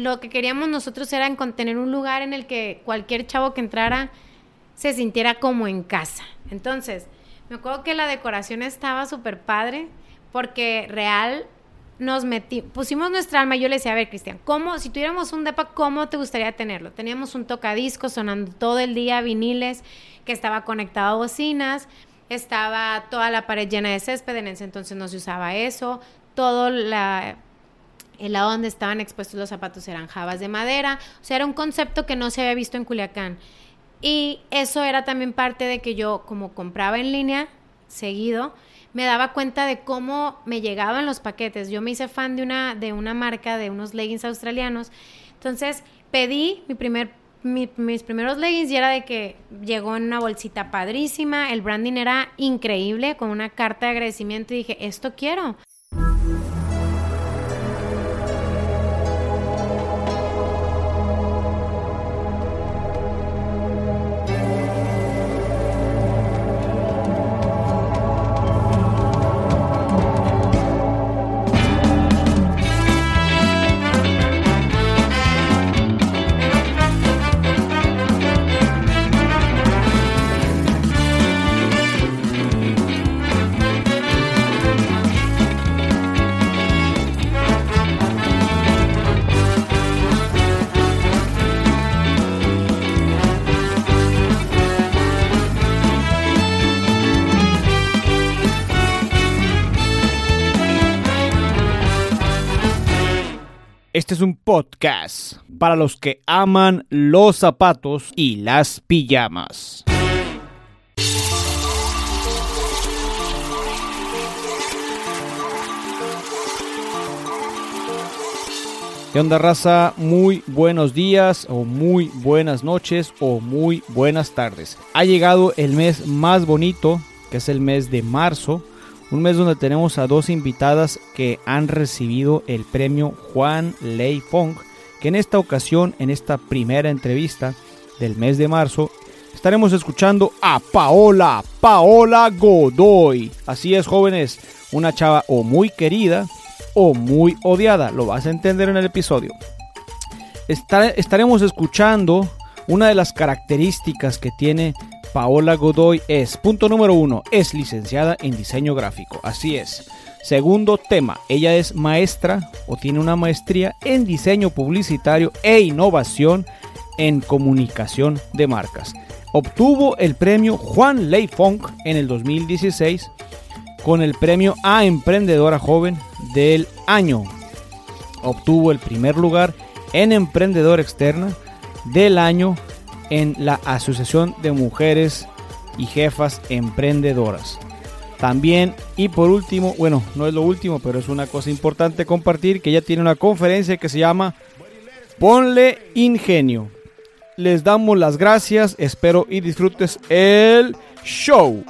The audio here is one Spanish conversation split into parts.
lo que queríamos nosotros era tener un lugar en el que cualquier chavo que entrara se sintiera como en casa. Entonces, me acuerdo que la decoración estaba súper padre porque real nos metí, pusimos nuestra alma y yo le decía, a ver, Cristian, ¿cómo, si tuviéramos un depa, cómo te gustaría tenerlo? Teníamos un tocadisco sonando todo el día, viniles, que estaba conectado a bocinas, estaba toda la pared llena de césped, en ese entonces no se usaba eso, todo la, el lado donde estaban expuestos los zapatos eran jabas de madera, o sea, era un concepto que no se había visto en Culiacán. Y eso era también parte de que yo, como compraba en línea seguido, me daba cuenta de cómo me llegaban los paquetes. Yo me hice fan de una, de una marca de unos leggings australianos. Entonces pedí mi primer, mis primeros leggings y era de que llegó en una bolsita padrísima. El branding era increíble, con una carta de agradecimiento y dije, esto quiero. Este es un podcast para los que aman los zapatos y las pijamas. ¿Qué onda raza? Muy buenos días o muy buenas noches o muy buenas tardes. Ha llegado el mes más bonito, que es el mes de marzo, un mes donde tenemos a dos invitadas que han recibido el premio Juan Lei Fong, que en esta ocasión, en esta primera entrevista del mes de marzo, estaremos escuchando a Paola, Paola Godoy. Así es, jóvenes, una chava o muy querida o muy odiada, lo vas a entender en el episodio. estaremos escuchando una de las características que tiene Paola Godoy es, punto número uno, es licenciada en diseño gráfico. Así es. Segundo tema, ella es maestra o tiene una maestría en diseño publicitario e innovación en comunicación de marcas. Obtuvo el premio Juan Ley en el 2016 con el premio a Emprendedora Joven del año. Obtuvo el primer lugar en Emprendedora Externa del año en la Asociación de Mujeres y Jefas Emprendedoras. También, y por último, bueno, no es lo último, pero es una cosa importante compartir, que ella tiene una conferencia que se llama Ponle Ingenio. Les damos las gracias, espero y disfrutes el show.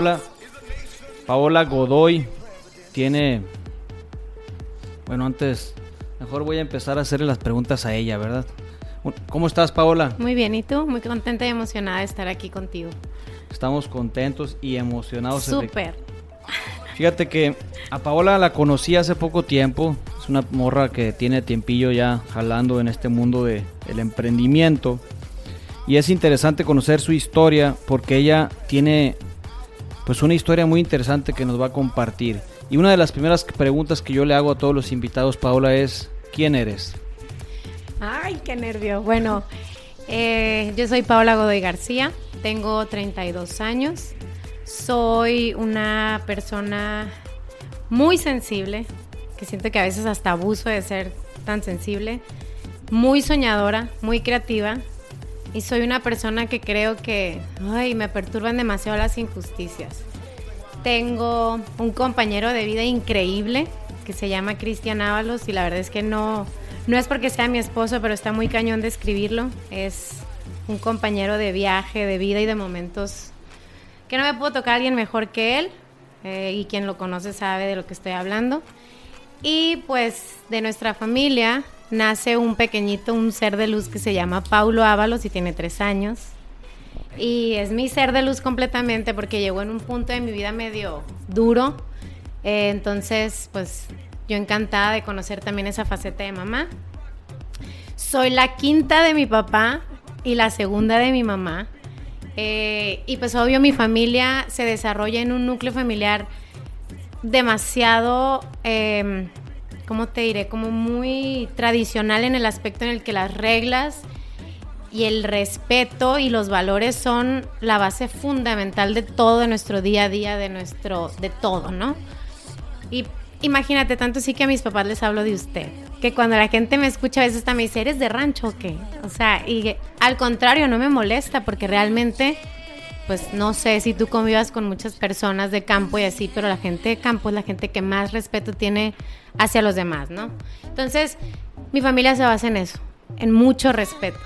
Paola, Paola Godoy tiene, bueno, antes, mejor voy a empezar a hacerle las preguntas a ella, ¿verdad? ¿Cómo estás, Paola? Muy bien, ¿y tú? Muy contenta y emocionada de estar aquí contigo. Estamos contentos y emocionados. Súper. Fíjate que a Paola la conocí hace poco tiempo. Es una morra que tiene tiempillo ya jalando en este mundo del emprendimiento. Y es interesante conocer su historia porque ella tiene pues una historia muy interesante que nos va a compartir. Y una de las primeras preguntas que yo le hago a todos los invitados, Paola, es, ¿quién eres? Ay, qué nervio. Bueno, eh, yo soy Paola Godoy García, tengo 32 años, soy una persona muy sensible, que siento que a veces hasta abuso de ser tan sensible, muy soñadora, muy creativa, y soy una persona que creo que ay, me perturban demasiado las injusticias. Tengo un compañero de vida increíble que se llama Cristian Ábalos y la verdad es que no, no es porque sea mi esposo, pero está muy cañón de escribirlo. Es un compañero de viaje, de vida y de momentos que no me puedo tocar alguien mejor que él eh, y quien lo conoce sabe de lo que estoy hablando. Y pues de nuestra familia nace un pequeñito, un ser de luz que se llama Paulo Ábalos y tiene tres años. Y es mi ser de luz completamente porque llegó en un punto de mi vida medio duro. Eh, entonces, pues yo encantada de conocer también esa faceta de mamá. Soy la quinta de mi papá y la segunda de mi mamá. Eh, y pues obvio mi familia se desarrolla en un núcleo familiar demasiado, eh, ¿cómo te diré? Como muy tradicional en el aspecto en el que las reglas y el respeto y los valores son la base fundamental de todo nuestro día a día, de nuestro, de todo, ¿no? Y imagínate, tanto sí que a mis papás les hablo de usted, que cuando la gente me escucha a veces hasta me dice, ¿eres de rancho o qué? O sea, y al contrario, no me molesta porque realmente, pues no sé si tú convivas con muchas personas de campo y así, pero la gente de campo es la gente que más respeto tiene hacia los demás, ¿no? Entonces, mi familia se basa en eso, en mucho respeto.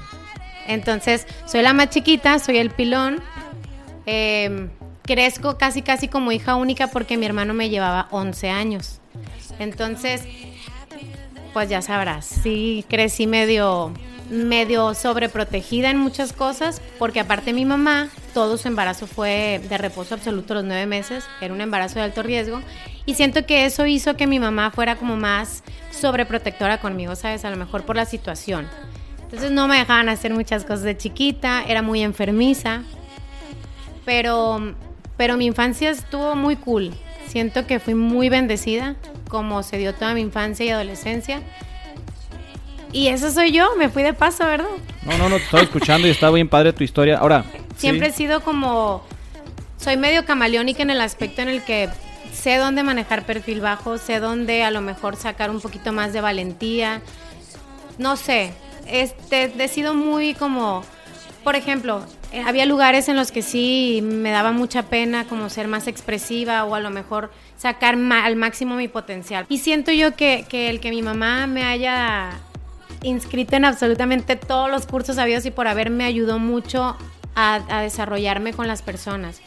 Entonces, soy la más chiquita, soy el pilón. Eh, crezco casi, casi como hija única porque mi hermano me llevaba 11 años. Entonces, pues ya sabrás, sí, crecí medio, medio sobreprotegida en muchas cosas, porque aparte mi mamá, todo su embarazo fue de reposo absoluto los nueve meses, era un embarazo de alto riesgo, y siento que eso hizo que mi mamá fuera como más sobreprotectora conmigo, ¿sabes? A lo mejor por la situación. Entonces no me dejaban hacer muchas cosas de chiquita, era muy enfermiza, pero, pero mi infancia estuvo muy cool. Siento que fui muy bendecida, como se dio toda mi infancia y adolescencia. Y eso soy yo, me fui de paso, ¿verdad? No, no, no, te estaba escuchando y estaba bien padre tu historia. Ahora. Siempre he sido como. Soy medio camaleónica en el aspecto en el que sé dónde manejar perfil bajo, sé dónde a lo mejor sacar un poquito más de valentía. No sé, este, he sido muy como, por ejemplo, eh, había lugares en los que sí me daba mucha pena como ser más expresiva o a lo mejor sacar al máximo mi potencial. Y siento yo que, que el que mi mamá me haya inscrito en absolutamente todos los cursos habidos y por haber me ayudó mucho a, a desarrollarme con las personas.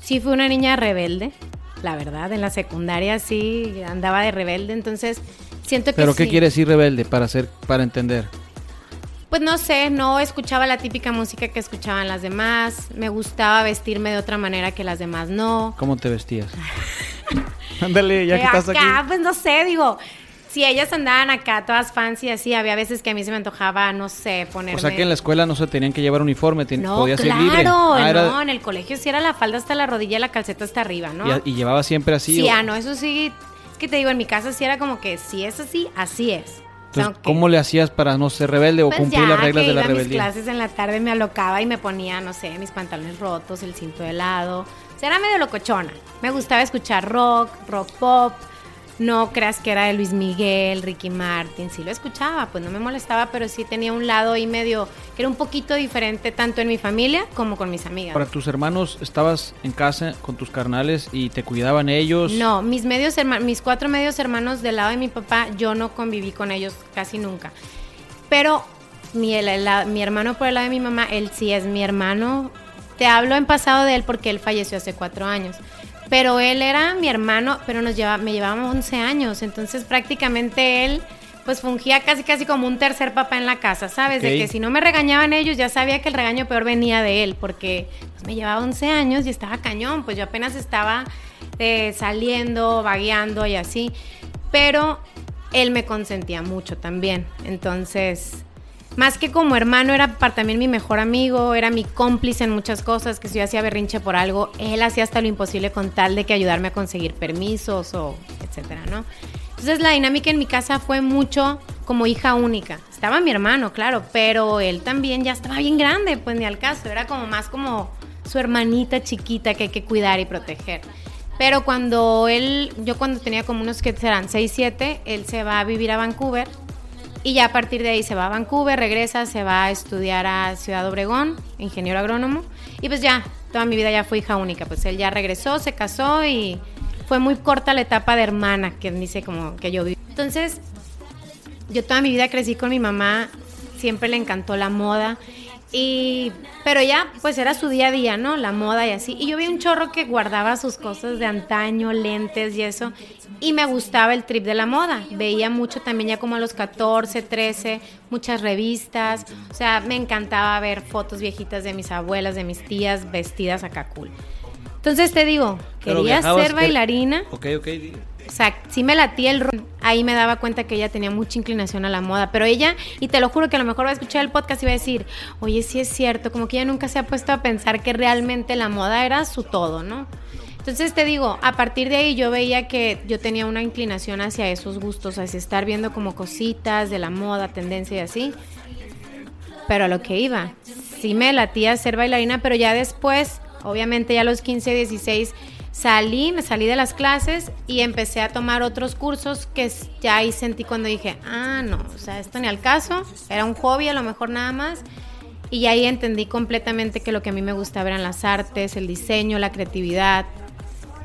Sí fui una niña rebelde, la verdad, en la secundaria sí andaba de rebelde, entonces siento que ¿Pero qué quiere decir rebelde para hacer para entender? pues no sé, no escuchaba la típica música que escuchaban las demás, me gustaba vestirme de otra manera que las demás no. ¿Cómo te vestías? Ándale, ya que estás acá, Pues no sé, digo, si ellas andaban acá todas fancy así, había veces que a mí se me antojaba, no sé, ponerme... O sea que en la escuela no se tenían que llevar uniforme, no, podías claro, ir libre. Ah, no, en el colegio sí era la falda hasta la rodilla y la calceta hasta arriba, ¿no? ¿Y, llevaba siempre así? Sí, ah, no, eso sí, es que te digo, en mi casa sí era como que si es así, así es. ¿cómo le hacías para no ser rebelde o pues cumplir las reglas de la iba rebeldía? mis clases en la tarde me alocaba y me ponía, no sé, mis pantalones rotos, el cinto de lado. O sea, era medio locochona. Me gustaba escuchar rock, rock pop, no creas que era de Luis Miguel, Ricky Martin, sí lo escuchaba, pues no me molestaba, pero sí tenía un lado ahí medio que era un poquito diferente tanto en mi familia como con mis amigas. ¿Para tus hermanos estabas en casa con tus carnales y te cuidaban ellos? No, mis medios mis cuatro medios hermanos del lado de mi papá, yo no conviví con ellos casi nunca. Pero mi, mi hermano por el lado de mi mamá, él sí es mi hermano. Te hablo en pasado de él porque él falleció hace cuatro años pero él era mi hermano, pero nos lleva, me llevaba 11 años, entonces prácticamente él pues fungía casi casi como un tercer papá en la casa, ¿sabes? De que si no me regañaban ellos, ya sabía que el regaño peor venía de él, porque pues, me llevaba 11 años y estaba cañón, pues yo apenas estaba eh, saliendo, vagueando y así, pero él me consentía mucho también, entonces más que como hermano, era también mi mejor amigo, era mi cómplice en muchas cosas, que si yo hacía berrinche por algo, él hacía hasta lo imposible con tal de que ayudarme a conseguir permisos o etcétera, ¿no? Entonces la dinámica en mi casa fue mucho como hija única. Estaba mi hermano, claro, pero él también ya estaba bien grande, pues ni al caso, era como más como su hermanita chiquita que hay que cuidar y proteger. Pero cuando él, yo cuando tenía como unos que serán 6, 7, él se va a vivir a Vancouver y ya a partir de ahí se va a Vancouver, regresa, se va a estudiar a Ciudad Obregón, ingeniero agrónomo. Y pues ya, toda mi vida ya fue hija única. Pues él ya regresó, se casó y fue muy corta la etapa de hermana que dice como que yo viví. Entonces, yo toda mi vida crecí con mi mamá, siempre le encantó la moda. Y, pero ya, pues era su día a día, ¿no? La moda y así. Y yo vi un chorro que guardaba sus cosas de antaño, lentes y eso. Y me gustaba el trip de la moda. Veía mucho también ya como a los 14, 13, muchas revistas. O sea, me encantaba ver fotos viejitas de mis abuelas, de mis tías vestidas acá cool. Entonces te digo, quería ser bailarina. Ok, ok. O sea, sí me latía el rol. Ahí me daba cuenta que ella tenía mucha inclinación a la moda. Pero ella, y te lo juro que a lo mejor va a escuchar el podcast y va a decir, oye, sí es cierto, como que ella nunca se ha puesto a pensar que realmente la moda era su todo, ¿no? Entonces te digo, a partir de ahí yo veía que yo tenía una inclinación hacia esos gustos, hacia estar viendo como cositas de la moda, tendencia y así. Pero a lo que iba, sí me latía ser bailarina, pero ya después, obviamente ya a los 15, 16, salí, me salí de las clases y empecé a tomar otros cursos que ya ahí sentí cuando dije, ah, no, o sea, esto ni al caso, era un hobby a lo mejor nada más. Y ahí entendí completamente que lo que a mí me gustaba eran las artes, el diseño, la creatividad,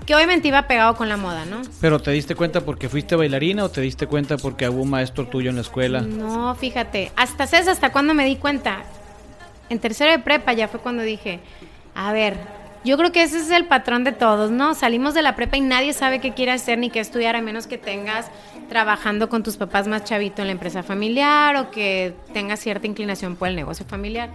que obviamente iba pegado con la moda, ¿no? Pero ¿te diste cuenta porque fuiste bailarina o te diste cuenta porque hubo un maestro tuyo en la escuela? No, fíjate, hasta ¿sabes hasta cuando me di cuenta? En tercero de prepa ya fue cuando dije, a ver, yo creo que ese es el patrón de todos, ¿no? Salimos de la prepa y nadie sabe qué quiere hacer ni qué estudiar, a menos que tengas trabajando con tus papás más chavito en la empresa familiar o que tengas cierta inclinación por el negocio familiar.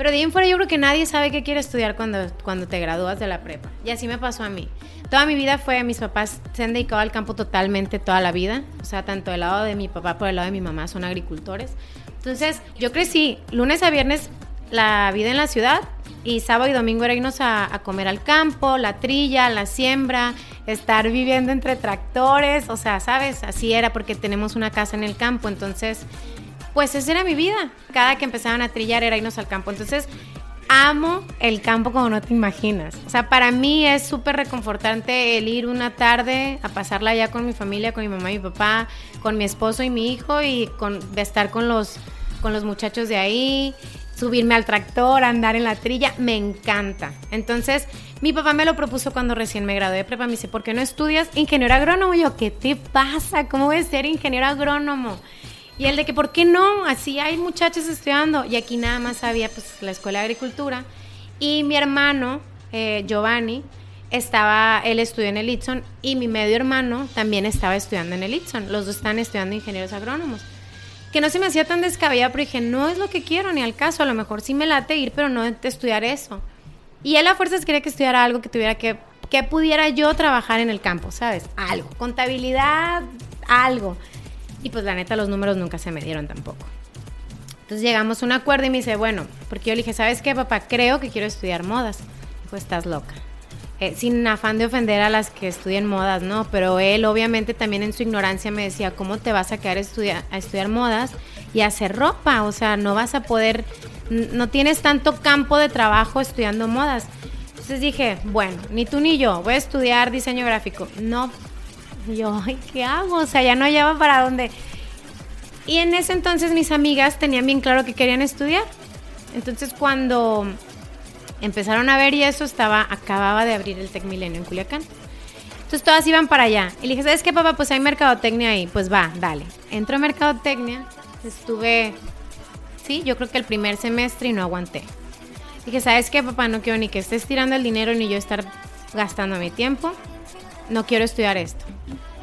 Pero de ahí en fuera yo creo que nadie sabe qué quiere estudiar cuando, cuando te gradúas de la prepa. Y así me pasó a mí. Toda mi vida fue, mis papás se han dedicado al campo totalmente toda la vida. O sea, tanto del lado de mi papá por el lado de mi mamá son agricultores. Entonces, yo crecí lunes a viernes la vida en la ciudad y sábado y domingo era irnos a, a, comer al campo, la trilla, la siembra, estar viviendo entre tractores, o sea, ¿sabes? Así era porque tenemos una casa en el campo, entonces pues esa era mi vida. Cada que empezaban a trillar era irnos al campo. Entonces, amo el campo como no te imaginas. O sea, para mí es súper reconfortante el ir una tarde a pasarla allá con mi familia, con mi mamá y mi papá, con mi esposo y mi hijo y con, de estar con los, con los muchachos de ahí, subirme al tractor, andar en la trilla, me encanta. Entonces, mi papá me lo propuso cuando recién me gradué de prepa. Me dice, ¿por qué no estudias ingeniero agrónomo? Y yo, ¿qué te pasa? ¿Cómo voy a ser ingeniero agrónomo? Y el de que, ¿por qué no? Así hay muchachos estudiando. Y aquí nada más había pues la escuela de agricultura. Y mi hermano, eh, Giovanni, estaba, él estudió en el Itson y mi medio hermano también estaba estudiando en el Itson. Los dos están estudiando ingenieros agrónomos. Que no se me hacía tan descabellado, pero dije, no es lo que quiero ni al caso. A lo mejor sí me late ir, pero no estudiar eso. Y él a fuerzas quería que estudiara algo que tuviera que, que pudiera yo trabajar en el campo, ¿sabes? Algo. Contabilidad, algo. Y pues la neta los números nunca se me dieron tampoco. Entonces llegamos a un acuerdo y me dice, bueno, porque yo le dije, ¿sabes qué, papá? Creo que quiero estudiar modas. Dijo, estás loca. Eh, sin afán de ofender a las que estudian modas, ¿no? Pero él obviamente también en su ignorancia me decía, ¿cómo te vas a quedar a estudiar, a estudiar modas y hacer ropa? O sea, no vas a poder, no tienes tanto campo de trabajo estudiando modas. Entonces dije, bueno, ni tú ni yo, voy a estudiar diseño gráfico. No, y yo, ay, ¿qué hago? O sea, ya no hallaba para dónde. Y en ese entonces mis amigas tenían bien claro que querían estudiar. Entonces cuando empezaron a ver y eso estaba, acababa de abrir el Tec Milenio en Culiacán. Entonces todas iban para allá. Y le dije, ¿sabes qué, papá? Pues hay mercadotecnia ahí. Pues va, dale. Entro a mercadotecnia. Estuve, sí, yo creo que el primer semestre y no aguanté. Dije, ¿sabes qué, papá? No quiero ni que estés tirando el dinero ni yo estar gastando mi tiempo no quiero estudiar esto.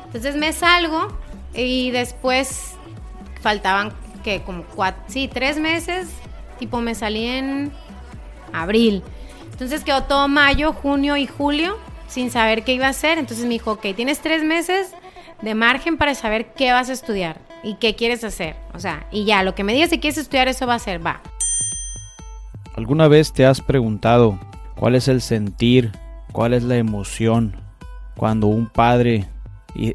Entonces me salgo y después faltaban que como cuatro, sí, tres meses, tipo me salí en abril. Entonces quedó todo mayo, junio y julio sin saber qué iba a hacer. Entonces me dijo, ok, tienes tres meses de margen para saber qué vas a estudiar y qué quieres hacer. O sea, y ya, lo que me digas si quieres estudiar, eso va a ser, va. ¿Alguna vez te has preguntado cuál es el sentir, cuál es la emoción cuando un padre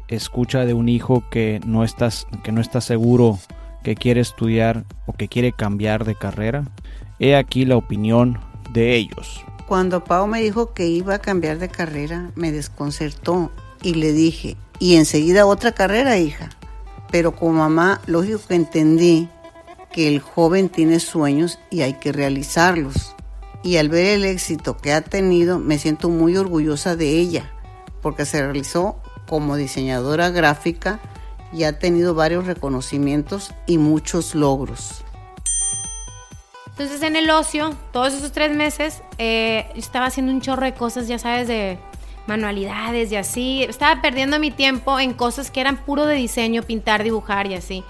escucha de un hijo que no está seguro que quiere estudiar o que quiere cambiar de carrera he aquí la opinión de ellos. Cuando Pau me dijo que iba a cambiar de carrera me desconcertó y le dije y enseguida otra carrera hija pero como mamá lógico que entendí que el joven tiene sueños y hay que realizarlos. Y al ver el éxito que ha tenido me siento muy orgullosa de ella porque se realizó como diseñadora gráfica y ha tenido varios reconocimientos y muchos logros. Entonces en el ocio, todos esos tres meses, eh, estaba haciendo un chorro de cosas, ya sabes, de manualidades y así. Estaba perdiendo mi tiempo en cosas que eran puro de diseño, pintar, dibujar y así.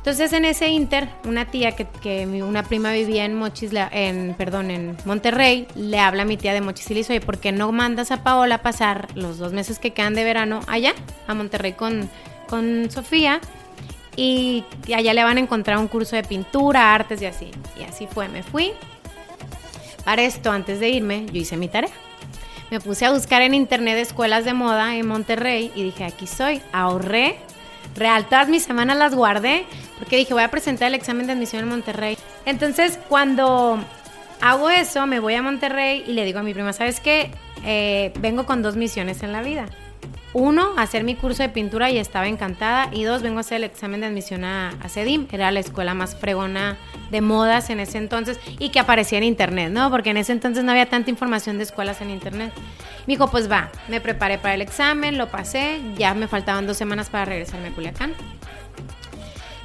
Entonces en ese inter, una tía que, una prima vivía en Mochis, en, perdón, en Monterrey, le habla a mi tía de Mochis y le dice, oye, ¿por qué no mandas a Paola a pasar los dos meses que quedan de verano allá, a Monterrey con, con Sofía? Y allá le van a encontrar un curso de pintura, artes y así. Y así fue, me fui. Para esto, antes de irme, yo hice mi tarea. Me puse a buscar en internet escuelas de moda en Monterrey y dije, aquí soy. Ahorré real. Todas mis semanas las guardé porque dije, voy a presentar el examen de admisión en Monterrey. Entonces, cuando hago eso, me voy a Monterrey y le digo a mi prima, ¿sabes qué? Eh, vengo con dos misiones en la vida. Uno, hacer mi curso de pintura y estaba encantada. Y dos, vengo a hacer el examen de admisión a, CEDIM. Era la escuela más fregona de modas en ese entonces y que aparecía en internet, ¿no? Porque en ese entonces no había tanta información de escuelas en internet. Me dijo, pues va, me preparé para el examen, lo pasé, ya me faltaban dos semanas para regresarme a Culiacán.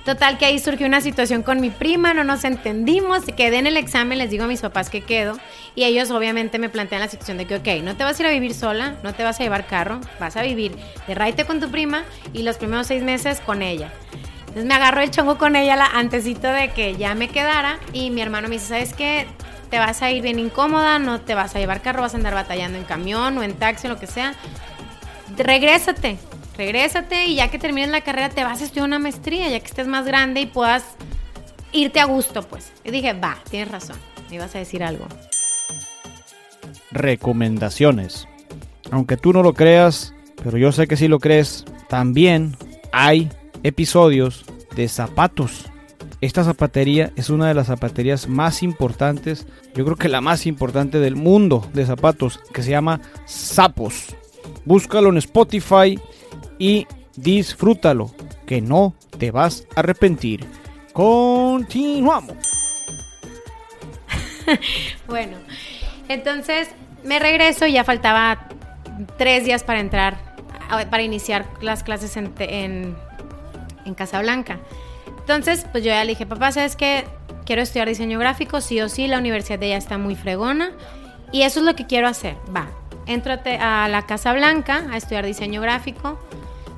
Total que ahí surgió una situación con mi prima, no nos entendimos, quedé en el examen, les digo a mis papás que quedo y ellos obviamente me plantean la situación de que, ok, no te vas a ir a vivir sola, no te vas a llevar carro, vas a vivir de raite con tu prima y los primeros seis meses con ella. Entonces me agarro el chongo con ella la, antesito de que ya me quedara y mi hermano me dice, ¿sabes qué? Te vas a ir bien incómoda, no te vas a llevar carro, vas a andar batallando en camión o en taxi o lo que sea. Regrésate, regrésate y ya que termines la carrera te vas a estudiar una maestría, ya que estés más grande y puedas irte a gusto, pues. Y dije, va, tienes razón, me ibas a decir algo. Recomendaciones. Aunque tú no lo creas, pero yo sé que sí lo crees, también hay episodios de zapatos. Esta zapatería es una de las zapaterías más importantes, yo creo que la más importante del mundo de zapatos, que se llama Sapos. Búscalo en Spotify y disfrútalo, que no te vas a arrepentir. Continuamos. bueno, entonces me regreso, ya faltaba tres días para entrar, para iniciar las clases en, en, en Casablanca. Entonces, pues yo ya le dije, papá, ¿sabes qué? Quiero estudiar diseño gráfico, sí o sí, la universidad de ella está muy fregona. Y eso es lo que quiero hacer. Va, entrate a la Casa Blanca a estudiar diseño gráfico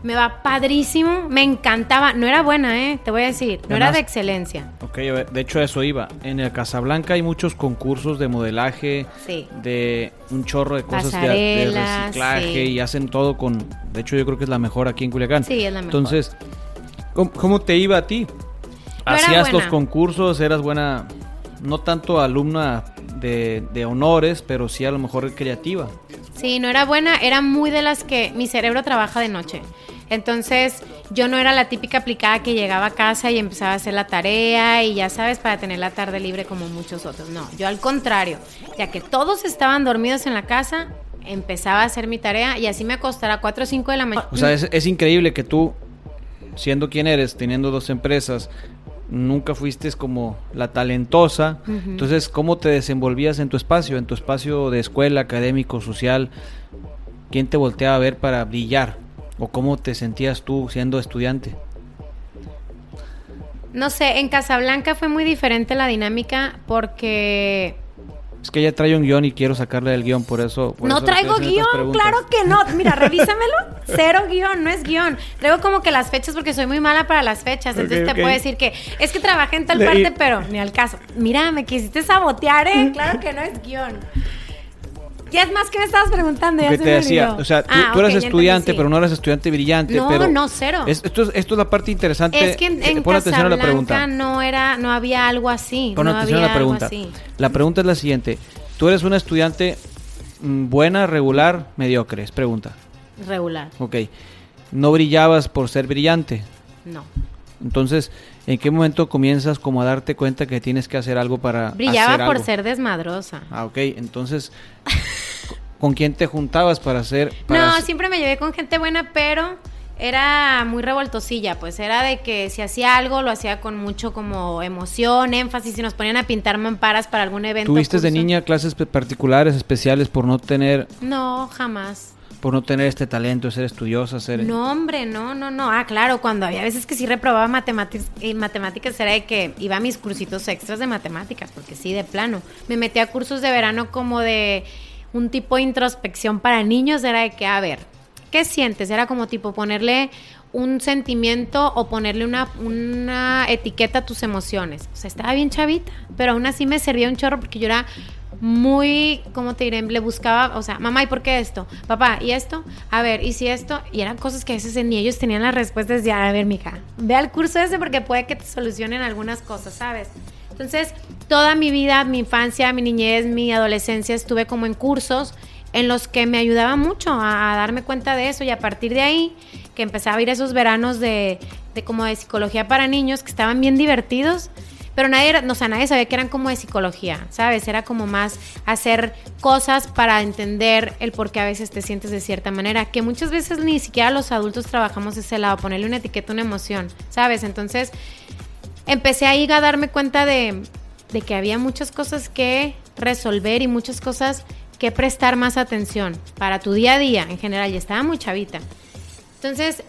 me va padrísimo, me encantaba, no era buena, ¿eh? Te voy a decir, no era de excelencia. Ok, de hecho eso iba. En el Casablanca hay muchos concursos de modelaje, de un chorro de cosas de, reciclaje y hacen todo con, de hecho yo creo que es la mejor aquí en Culiacán. Sí, es la mejor. Entonces, ¿cómo, te iba a ti? ¿Hacías los concursos? ¿Eras buena, no tanto alumna de, de honores, pero sí a lo mejor creativa? Sí, no era buena, era muy de las que mi cerebro trabaja de noche. Entonces, yo no era la típica aplicada que llegaba a casa y empezaba a hacer la tarea y ya sabes, para tener la tarde libre como muchos otros. No, yo al contrario, ya que todos estaban dormidos en la casa, empezaba a hacer mi tarea y así me acostará 4 o 5 de la mañana. O sea, es, es increíble que tú, siendo quien eres, teniendo dos empresas, nunca fuiste como la talentosa. Entonces, ¿cómo te desenvolvías en tu espacio, en tu espacio de escuela, académico, social? ¿Quién te volteaba a ver para brillar? ¿O cómo te sentías tú siendo estudiante? No sé, en Casablanca fue muy diferente la dinámica porque es que ella trae un guion y quiero sacarle el guion, por eso. no traigo guion, claro que no. Mira, revísamelo. Cero guion, no es guion. Traigo como que las fechas porque soy muy mala para las fechas. entonces te puedo decir que es que trabajé en tal parte, pero ni al caso. Mira, me quisiste sabotear, ¿eh? Claro que no es guion. ¿Qué es más que me estabas preguntando? Ya te decía, o sea, tú, ah, eres estudiante, pero no eres estudiante brillante. No, pero no, cero. esto, es, esto es la parte interesante. Es que en, en atención a la pregunta. no era, no había algo así. Pon no atención a la pregunta. La pregunta es la siguiente. ¿Tú eres una estudiante mm, buena, regular, mediocre? Es pregunta. Regular. Ok. ¿No brillabas por ser brillante? No. Entonces, ¿en qué momento comienzas como a darte cuenta que tienes que hacer algo para Brillaba por ser desmadrosa. Ah, ok. Entonces, ¿con quién te juntabas para hacer...? no, siempre me llevé con gente buena, pero era muy revoltosilla, pues era de que si hacía algo lo hacía con mucho como emoción, énfasis y nos ponían a pintar mamparas para algún evento. ¿Tuviste de niña clases particulares, especiales por no tener... No, jamás por no tener este talento, ser estudiosa, ser... No, hombre, no, no, no. Ah, claro, cuando había veces que sí reprobaba matemáticas, y matemáticas era de que iba a mis cursitos extras de matemáticas, porque sí, de plano. Me metí a cursos de verano como de un tipo de introspección para niños, era de que, a ver, ¿qué sientes? Era como tipo ponerle un sentimiento o ponerle una, una etiqueta a tus emociones. O sea, estaba bien chavita, pero aún así me servía un chorro porque yo era muy, ¿cómo te diré? Le buscaba, o sea, mamá, ¿y por qué esto? Papá, ¿y esto? A ver, ¿y si esto? Y eran cosas que a veces ni ellos tenían las respuestas de, a ver, mija, ve al curso ese porque puede que te solucionen algunas cosas, ¿sabes? Entonces, toda mi vida, mi infancia, mi niñez, mi adolescencia, estuve como en cursos en los que me ayudaba mucho a, darme cuenta de eso y a partir de ahí que empezaba a ir esos veranos de, como de psicología para niños que estaban bien divertidos pero nadie, o nadie sabía que eran como de psicología, ¿sabes? Era como más hacer cosas para entender el por qué a veces te sientes de cierta manera, que muchas veces ni siquiera los adultos trabajamos ese lado, ponerle una etiqueta, una emoción, ¿sabes? Entonces empecé ahí a darme cuenta de, que había muchas cosas que resolver y muchas cosas que prestar más atención para tu día a día en general, y estaba muy chavita. Entonces,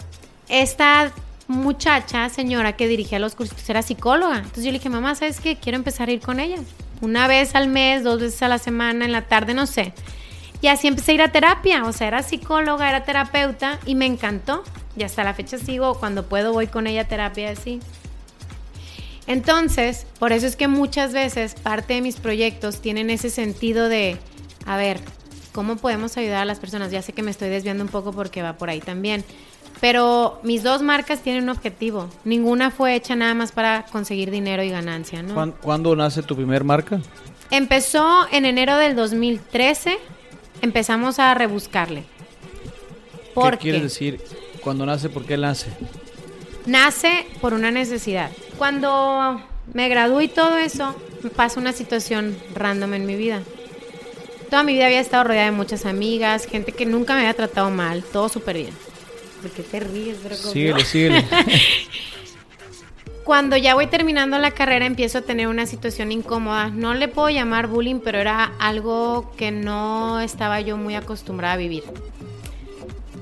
esta muchacha, señora que dirigía los cursos, era psicóloga. Entonces yo le dije, mamá, ¿sabes qué? Quiero empezar a ir con ella. Una vez al mes, dos veces a la semana, en la tarde, no sé. Y así empecé a ir a terapia. O sea, era psicóloga, era terapeuta y me encantó. Y hasta la fecha sigo, cuando puedo voy con ella a terapia así. Entonces, por eso es que muchas veces parte de mis proyectos tienen ese sentido de, a ver, ¿cómo podemos ayudar a las personas? Ya sé que me estoy desviando un poco porque va por ahí también. Pero mis dos marcas tienen un objetivo. Ninguna fue hecha nada más para conseguir dinero y ganancia, ¿no? ¿Cuándo, nace tu primer marca? Empezó en enero del 2013. Empezamos a rebuscarle. ¿Qué quiere decir? Cuando nace, ¿por qué nace? Nace por una necesidad. Cuando me gradué y todo eso, me pasa una situación random en mi vida. Toda mi vida había estado rodeada de muchas amigas, gente que nunca me había tratado mal, todo súper bien ¿Por qué te ríes, Síguele, síguele. Cuando ya voy terminando la carrera empiezo a tener una situación incómoda. No le puedo llamar bullying, pero era algo que no estaba yo muy acostumbrada a vivir.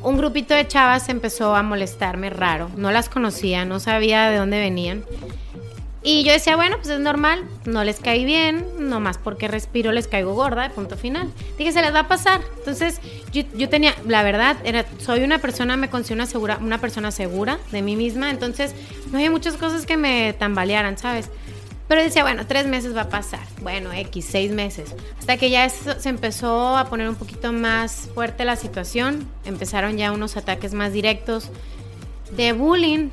Un grupito de chavas empezó a molestarme raro. No las conocía, no sabía de dónde venían. Y yo decía, bueno, pues es normal, no les caí bien, nomás porque respiro les caigo gorda, de punto final. Dije, se les va a pasar. Entonces, yo, tenía, la verdad, era, soy una persona, me considero una, segura, una persona segura de mí misma, entonces no había muchas cosas que me tambalearan, ¿sabes? Pero decía, bueno, tres meses va a pasar. Bueno, X, seis meses. Hasta que ya se empezó a poner un poquito más fuerte la situación. Empezaron ya unos ataques más directos de bullying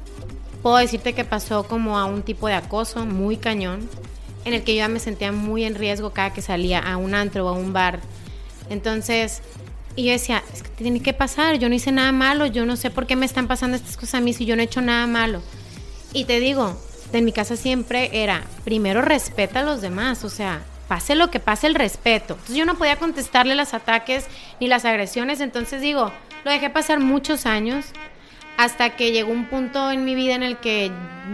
puedo decirte que pasó como a un tipo de acoso muy cañón, en el que yo ya me sentía muy en riesgo cada que salía a un antro o a un bar. Entonces, y yo decía, es que tiene que pasar, yo no hice nada malo, yo no sé por qué me están pasando estas cosas a mí si yo no he hecho nada malo. Y te digo, de mi casa siempre era, primero respeta a los demás, o sea, pase lo que pase el respeto. Entonces yo no podía contestarle los ataques ni las agresiones, entonces digo, lo dejé pasar muchos años, hasta que llegó un punto en mi vida en el que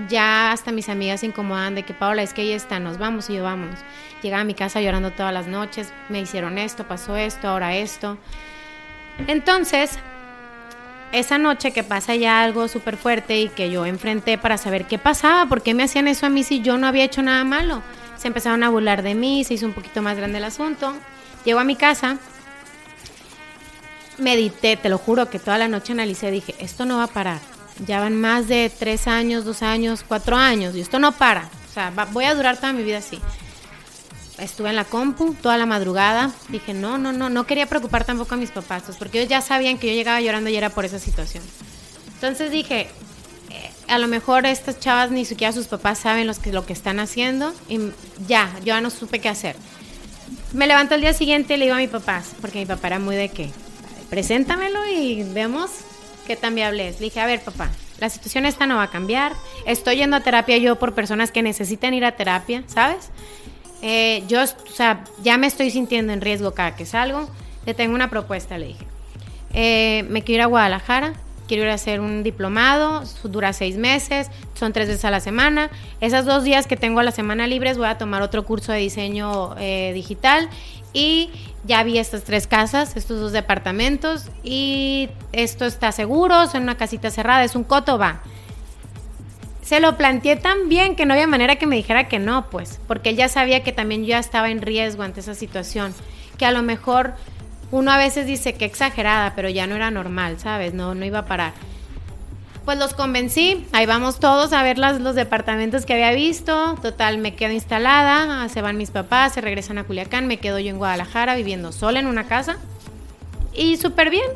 ya hasta mis amigas se incomodaban de que Paola es que ahí está, nos vamos y yo vámonos. Llegaba a mi casa llorando todas las noches, me hicieron esto, pasó esto, ahora esto. Entonces, esa noche que pasa ya algo súper fuerte y que yo enfrenté para saber qué pasaba, por qué me hacían eso a mí si yo no había hecho nada malo. Se empezaron a burlar de mí, se hizo un poquito más grande el asunto. Llego a mi casa medité, te lo juro que toda la noche analicé, dije, esto no va a parar. Ya van más de tres años, dos años, cuatro años, y esto no para. O sea, voy a durar toda mi vida así. Estuve en la compu toda la madrugada. Dije, no, no, no, no quería preocupar tampoco a mis papás, pues, porque ellos ya sabían que yo llegaba llorando y era por esa situación. Entonces dije, eh, a lo mejor estas chavas ni siquiera sus papás saben los que, lo que están haciendo y ya, yo ya no supe qué hacer. Me levanto el día siguiente y le digo a mi papá, porque mi papá era muy de que preséntamelo y vemos qué tan viable es. Le dije, a ver, papá, la situación esta no va a cambiar. Estoy yendo a terapia yo por personas que necesitan ir a terapia, ¿sabes? Eh, yo, o sea, ya me estoy sintiendo en riesgo cada que salgo. Le tengo una propuesta, le dije. Eh, me quiero ir a Guadalajara, quiero ir a hacer un diplomado, dura seis meses, son tres veces a la semana. Esos dos días que tengo a la semana libres voy a tomar otro curso de diseño eh, digital y ya vi estas tres casas, estos dos departamentos y esto está seguro, son una casita cerrada, es un coto, va. Se lo planteé tan bien que no había manera que me dijera que no, pues, porque él ya sabía que también yo estaba en riesgo ante esa situación, que a lo mejor uno a veces dice que exagerada, pero ya no era normal, ¿sabes? No, no iba a parar. Pues los convencí, ahí vamos todos a ver los departamentos que había visto. Total, me quedo instalada, se van mis papás, se regresan a Culiacán, me quedo yo en Guadalajara viviendo sola en una casa. Y súper bien,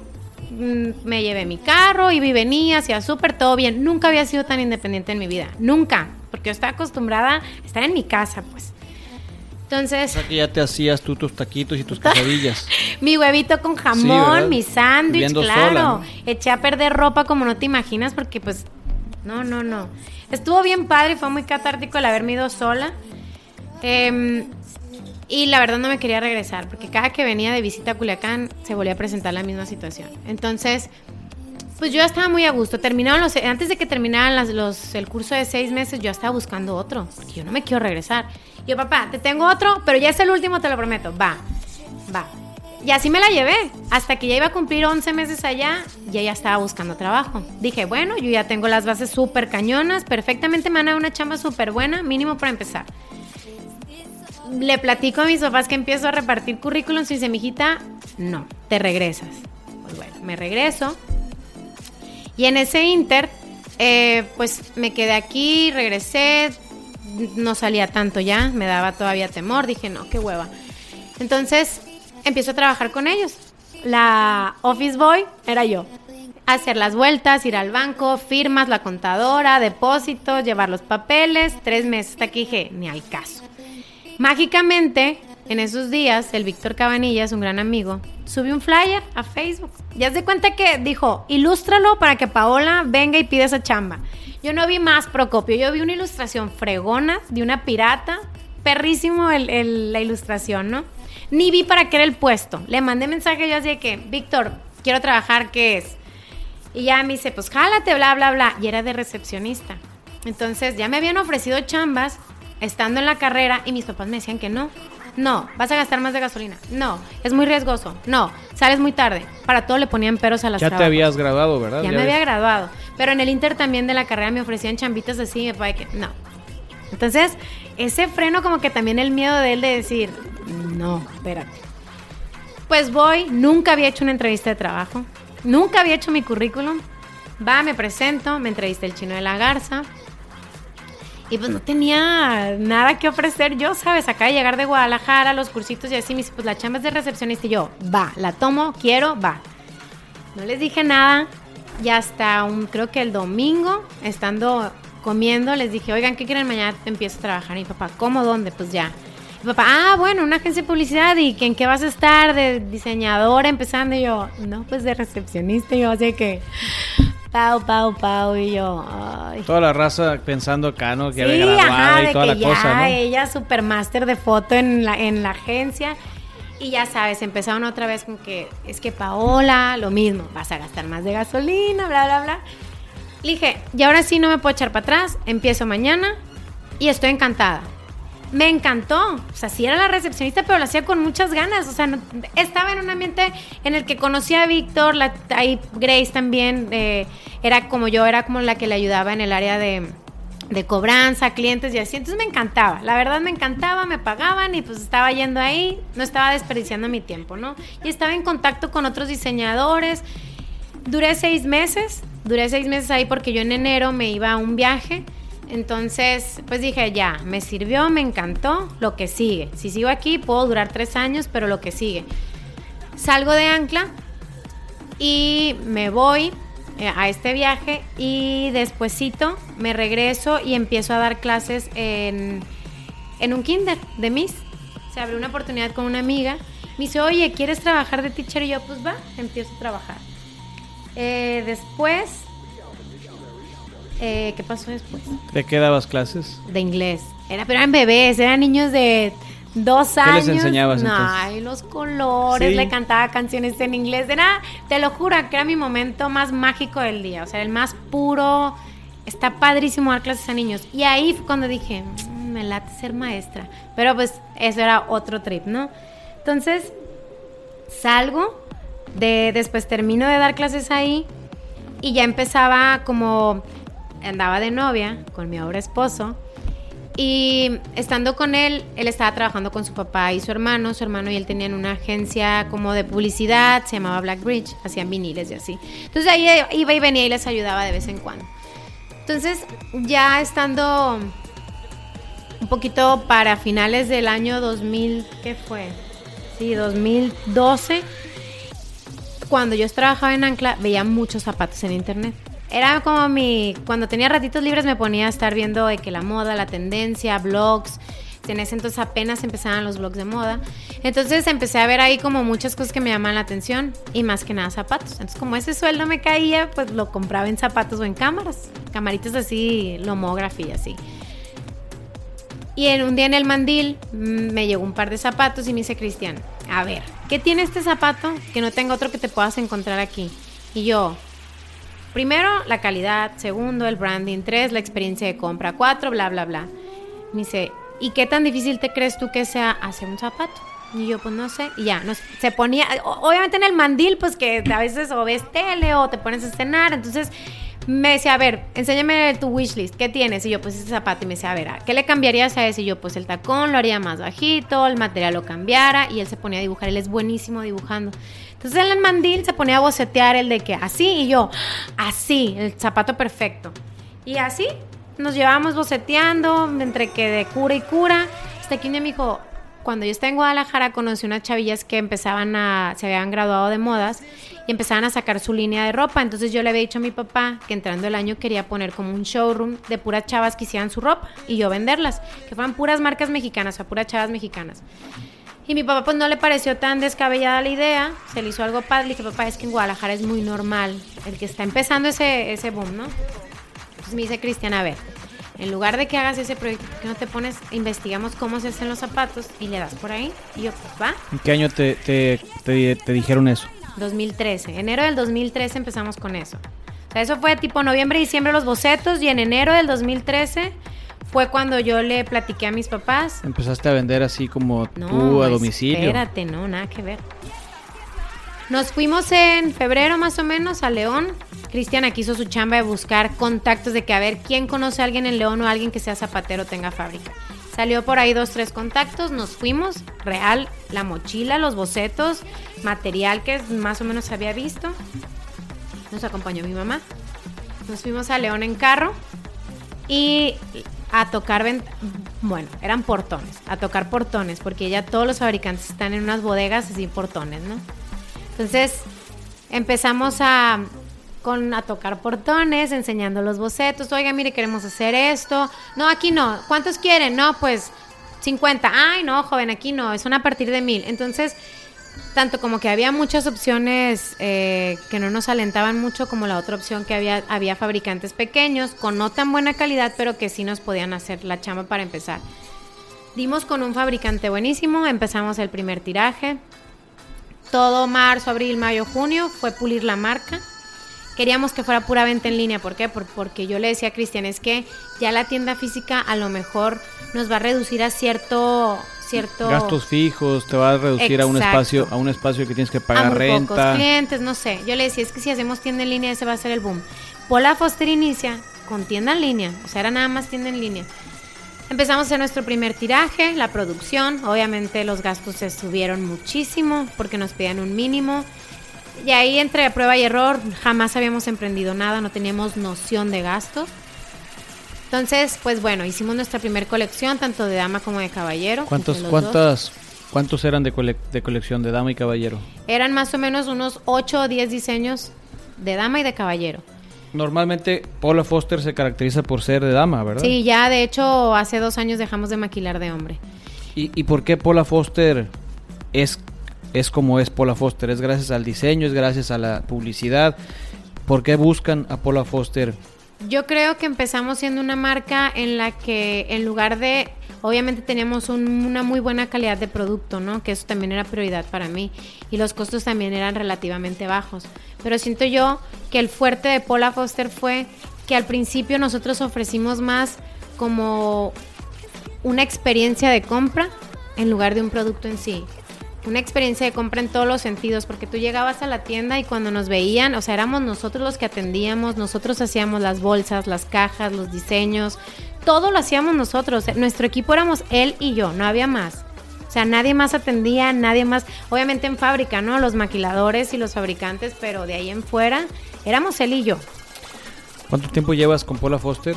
me llevé mi carro, y y venía, hacía súper todo bien. Nunca había sido tan independiente en mi vida, nunca, porque yo estaba acostumbrada a estar en mi casa, pues. Entonces. O sea que ya te hacías tú tus taquitos y tus quesadillas. mi huevito con jamón, mi sándwich, claro. Eché a perder ropa como no te imaginas, porque pues. No, no, no. Estuvo bien padre y fue muy catártico el haberme ido sola. Em, y la verdad no me quería regresar, porque cada que venía de visita a Culiacán se volvía a presentar la misma situación. Entonces, pues yo estaba muy a gusto. Terminaron los, antes de que terminaran los, el curso de seis meses, yo estaba buscando otro, porque yo no me quiero regresar. Yo, papá, te tengo otro, pero ya es el último, te lo prometo. Va, va. Y así me la llevé. Hasta que ya iba a cumplir 11 meses allá, ya ya estaba buscando trabajo. Dije, bueno, yo ya tengo las bases súper cañonas, perfectamente me van a una chamba súper buena, mínimo para empezar. Le platico a mis papás que empiezo a repartir currículums y dice, mijita, no, te regresas. Pues bueno, me regreso y en ese inter, eh, pues me quedé aquí, regresé, no salía tanto ya, me daba todavía temor, dije, no, qué hueva. Entonces empiezo a trabajar con ellos. La office boy era yo. Hacer las vueltas, ir al banco, firmas, la contadora, depósitos, llevar los papeles, tres meses. Hasta aquí dije, ni al caso. Mágicamente, en esos días, el Víctor Cabanillas, un gran amigo, subió un flyer a Facebook. Ya se cuenta que dijo, ilústralo para que Paola venga y pida esa chamba. Yo no vi más Procopio, yo vi una ilustración fregona de una pirata, perrísimo la ilustración, ¿no? Ni vi para qué era el puesto. Le mandé mensaje yo así de que, Víctor, quiero trabajar, ¿qué es? Y ya me dice, pues jálate, bla, bla, bla. Y era de recepcionista. Entonces ya me habían ofrecido chambas estando en la carrera y mis papás me decían que no. No, vas a gastar más de gasolina. No, es muy riesgoso. No, sales muy tarde. Para todo le ponían peros a las Ya te habías graduado, ¿verdad? Ya, me había graduado. Pero en el Inter también de la carrera me ofrecían chambitas así, me que no. Entonces, ese freno como que también el miedo de él de decir, no, espérate. Pues voy, nunca había hecho una entrevista de trabajo, nunca había hecho mi currículum. Va, me presento, me entrevisté el chino de la garza, y pues no tenía nada que ofrecer yo, ¿sabes? Acá de llegar de Guadalajara, los cursitos y así, me dice, pues la chamba es de recepcionista. Y yo, va, la tomo, quiero, va. No les dije nada. Y hasta un, creo que el domingo, estando comiendo, les dije, oigan, ¿qué quieren mañana? Empiezo a trabajar. Y mi papá, ¿cómo? ¿Dónde? Pues ya. Mi papá, ah, bueno, una agencia de publicidad. ¿Y en qué vas a estar? De diseñadora empezando. Y yo, no, pues de recepcionista. Y yo, así que, Pau, Pau, Pau y yo. Toda la raza pensando acá, ¿no? Que sí, ajá, y toda la cosa, ¿no? ella supermaster de foto en la, en la agencia. Y ya sabes, empezaron otra vez con que es que Paola, lo mismo, vas a gastar más de gasolina, bla, bla, bla. Le dije, y ahora sí no me puedo echar para atrás, empiezo mañana y estoy encantada me encantó. O sea, sí era la recepcionista, pero lo hacía con muchas ganas. O sea, estaba en un ambiente en el que conocía a Víctor, ahí Grace también, eh, era como yo, era como la que le ayudaba en el área de, de cobranza, clientes y así. Entonces me encantaba, la verdad me encantaba, me pagaban y pues estaba yendo ahí, no estaba desperdiciando mi tiempo, ¿no? Y estaba en contacto con otros diseñadores. Duré seis meses, duré seis meses ahí porque yo en enero me iba a un viaje entonces, pues dije, ya, me sirvió, me encantó, lo que sigue. Si sigo aquí, puedo durar tres años, pero lo que sigue. Salgo de Ancla y me voy eh, a este viaje y despuesito me regreso y empiezo a dar clases en, un kinder de Miss. Se abrió una oportunidad con una amiga. Me dice, oye, ¿quieres trabajar de teacher? Y yo, pues va, empiezo a trabajar. Eh, después eh, ¿Qué pasó después? ¿De qué dabas clases? De inglés. Era, pero eran bebés, eran niños de dos años. ¿Qué les enseñabas Ay, los colores, le cantaba canciones en inglés. Era, te lo juro, que era mi momento más mágico del día. O sea, el más puro. Está padrísimo dar clases a niños. Y ahí fue cuando dije, mm, me late ser maestra. Pero pues eso era otro trip, ¿no? Entonces, salgo, de, después termino de dar clases ahí y ya empezaba como andaba de novia con mi ahora esposo Y estando con él, él estaba trabajando con su papá y su hermano. Su hermano y él tenían una agencia como de publicidad, se llamaba Blackbridge, hacían viniles y así. Entonces ahí iba y venía y les ayudaba de vez en cuando. Entonces, ya estando un poquito para finales del año 2000, ¿qué fue? Sí, 2012. Cuando yo trabajaba en Ancla, veía muchos zapatos en internet era como mi. Cuando tenía ratitos libres me ponía a estar viendo de que la moda, la tendencia, blogs. En ese entonces apenas empezaban los blogs de moda. Entonces empecé a ver ahí como muchas cosas que me llaman la atención y más que nada zapatos. Entonces como ese sueldo me caía, pues lo compraba en zapatos o en cámaras. Camaritas así, lomography así. Y en un día en el mandil mm, me llegó un par de zapatos y me dice Cristian, a ver, ¿qué tiene este zapato que no tenga otro que te puedas encontrar aquí? Y yo, Primero, la calidad. Segundo, el branding. Tres, la experiencia de compra. Cuatro, bla, bla, bla. Me dice, ¿y qué tan difícil te crees tú que sea hacer un zapato? Y yo, pues no sé. Y ya, nos, se ponía, obviamente en el mandil, pues que a veces o ves tele o te pones a cenar. Entonces me decía, a ver, enséñame tu wishlist, ¿qué tienes? Y yo, pues ese zapato. Y me decía, a ver, ¿qué le cambiarías a ese? Y yo, pues el tacón lo haría más bajito, el material lo cambiara. Y él se ponía a dibujar. Él es buenísimo dibujando. Entonces en el mandil se ponía a bocetear el de que así y yo, así, el zapato perfecto. Y así nos llevábamos boceteando entre que de cura y cura. Hasta que un día me dijo, cuando yo estaba en Guadalajara conocí unas chavillas que empezaban a, se habían graduado de modas y empezaban a sacar su línea de ropa. Entonces yo le había dicho a mi papá que entrando el año quería poner como un showroom de puras chavas que hicieran su ropa y yo venderlas, que fueran puras marcas mexicanas, o sea, puras chavas mexicanas. Y mi papá pues no le pareció tan descabellada la idea, se le hizo algo padre. Le dije, papá, es que en Guadalajara es muy normal, el que está empezando ese, ese boom, ¿no? Entonces me dice Cristian, a ver, en lugar de que hagas ese proyecto, ¿por qué no te pones, investigamos cómo se hacen los zapatos y le das por ahí? Y yo, pues va. ¿En qué año te, te, te, te dijeron eso? 2013. Enero del 2013 empezamos con eso. O sea, eso fue tipo noviembre, diciembre los bocetos y en enero del 2013 fue cuando yo le platiqué a mis papás. Empezaste a vender así como tú a domicilio. Espérate, no, nada que ver. Nos fuimos en febrero más o menos a León. Cristian aquí hizo su chamba de buscar contactos de que a ver quién conoce a alguien en León o alguien que sea zapatero tenga fábrica. Salió por ahí dos, tres contactos, nos fuimos, real, la mochila, los bocetos, material que más o menos había visto. Nos acompañó mi mamá. Nos fuimos a León en carro y a tocar, bueno, eran portones, a tocar portones, porque ya todos los fabricantes están en unas bodegas así portones, ¿no? Entonces empezamos a, con, a tocar portones, enseñando los bocetos, oiga, mire, queremos hacer esto, no, aquí no, ¿cuántos quieren? No, pues 50, ay, no, joven, aquí no, es una a partir de mil. Entonces tanto como que había muchas opciones eh, que no nos alentaban mucho, como la otra opción que había, había fabricantes pequeños con no tan buena calidad, pero que sí nos podían hacer la chamba para empezar. Dimos con un fabricante buenísimo, empezamos el primer tiraje. Todo marzo, abril, mayo, junio fue pulir la marca. Queríamos que fuera pura venta en línea, ¿por qué? Porque yo le decía a Cristian, es que ya la tienda física a lo mejor nos va a reducir a cierto gastos fijos, te va a reducir a un espacio a un espacio que tienes que pagar a renta. Pocos clientes, no sé. Yo le decía, es que si hacemos tienda en línea ese va a ser el boom. Pola Foster inicia con tienda en línea, o sea, era nada más tienda en línea. Empezamos hacer nuestro primer tiraje, la producción, obviamente los gastos se subieron muchísimo porque nos pedían un mínimo. Y ahí entre prueba y error jamás habíamos emprendido nada, no teníamos noción de gastos. Entonces, pues bueno, hicimos nuestra primera colección, tanto de dama como de caballero. ¿Cuántos, cuántas, ¿Cuántos eran de, de colección de dama y caballero? Eran más o menos unos 8 o 10 diseños de dama y de caballero. Normalmente Paula Foster se caracteriza por ser de dama, ¿verdad? Sí, ya de hecho hace dos años dejamos de maquilar de hombre. ¿Y, y por qué Paula Foster es, es como es Paula Foster? ¿Es gracias al diseño? ¿Es gracias a la publicidad? ¿Por qué buscan a Paula Foster yo creo que empezamos siendo una marca en la que en lugar de, obviamente teníamos una muy buena calidad de producto, ¿no? Que eso también era prioridad para mí. Y los costos también eran relativamente bajos. Pero siento yo que el fuerte de Paula Foster fue que al principio nosotros ofrecimos más como una experiencia de compra en lugar de un producto en sí una experiencia de compra en todos los sentidos, porque tú llegabas a la tienda y cuando nos veían, o sea, éramos nosotros los que atendíamos, nosotros hacíamos las bolsas, las cajas, los diseños, todo lo hacíamos nosotros. Nuestro equipo éramos él y yo, no había más. O sea, nadie más atendía, nadie más, obviamente en fábrica, ¿no? Los maquiladores y los fabricantes, pero de ahí en fuera éramos él y yo. ¿Cuánto tiempo llevas con Paula Foster?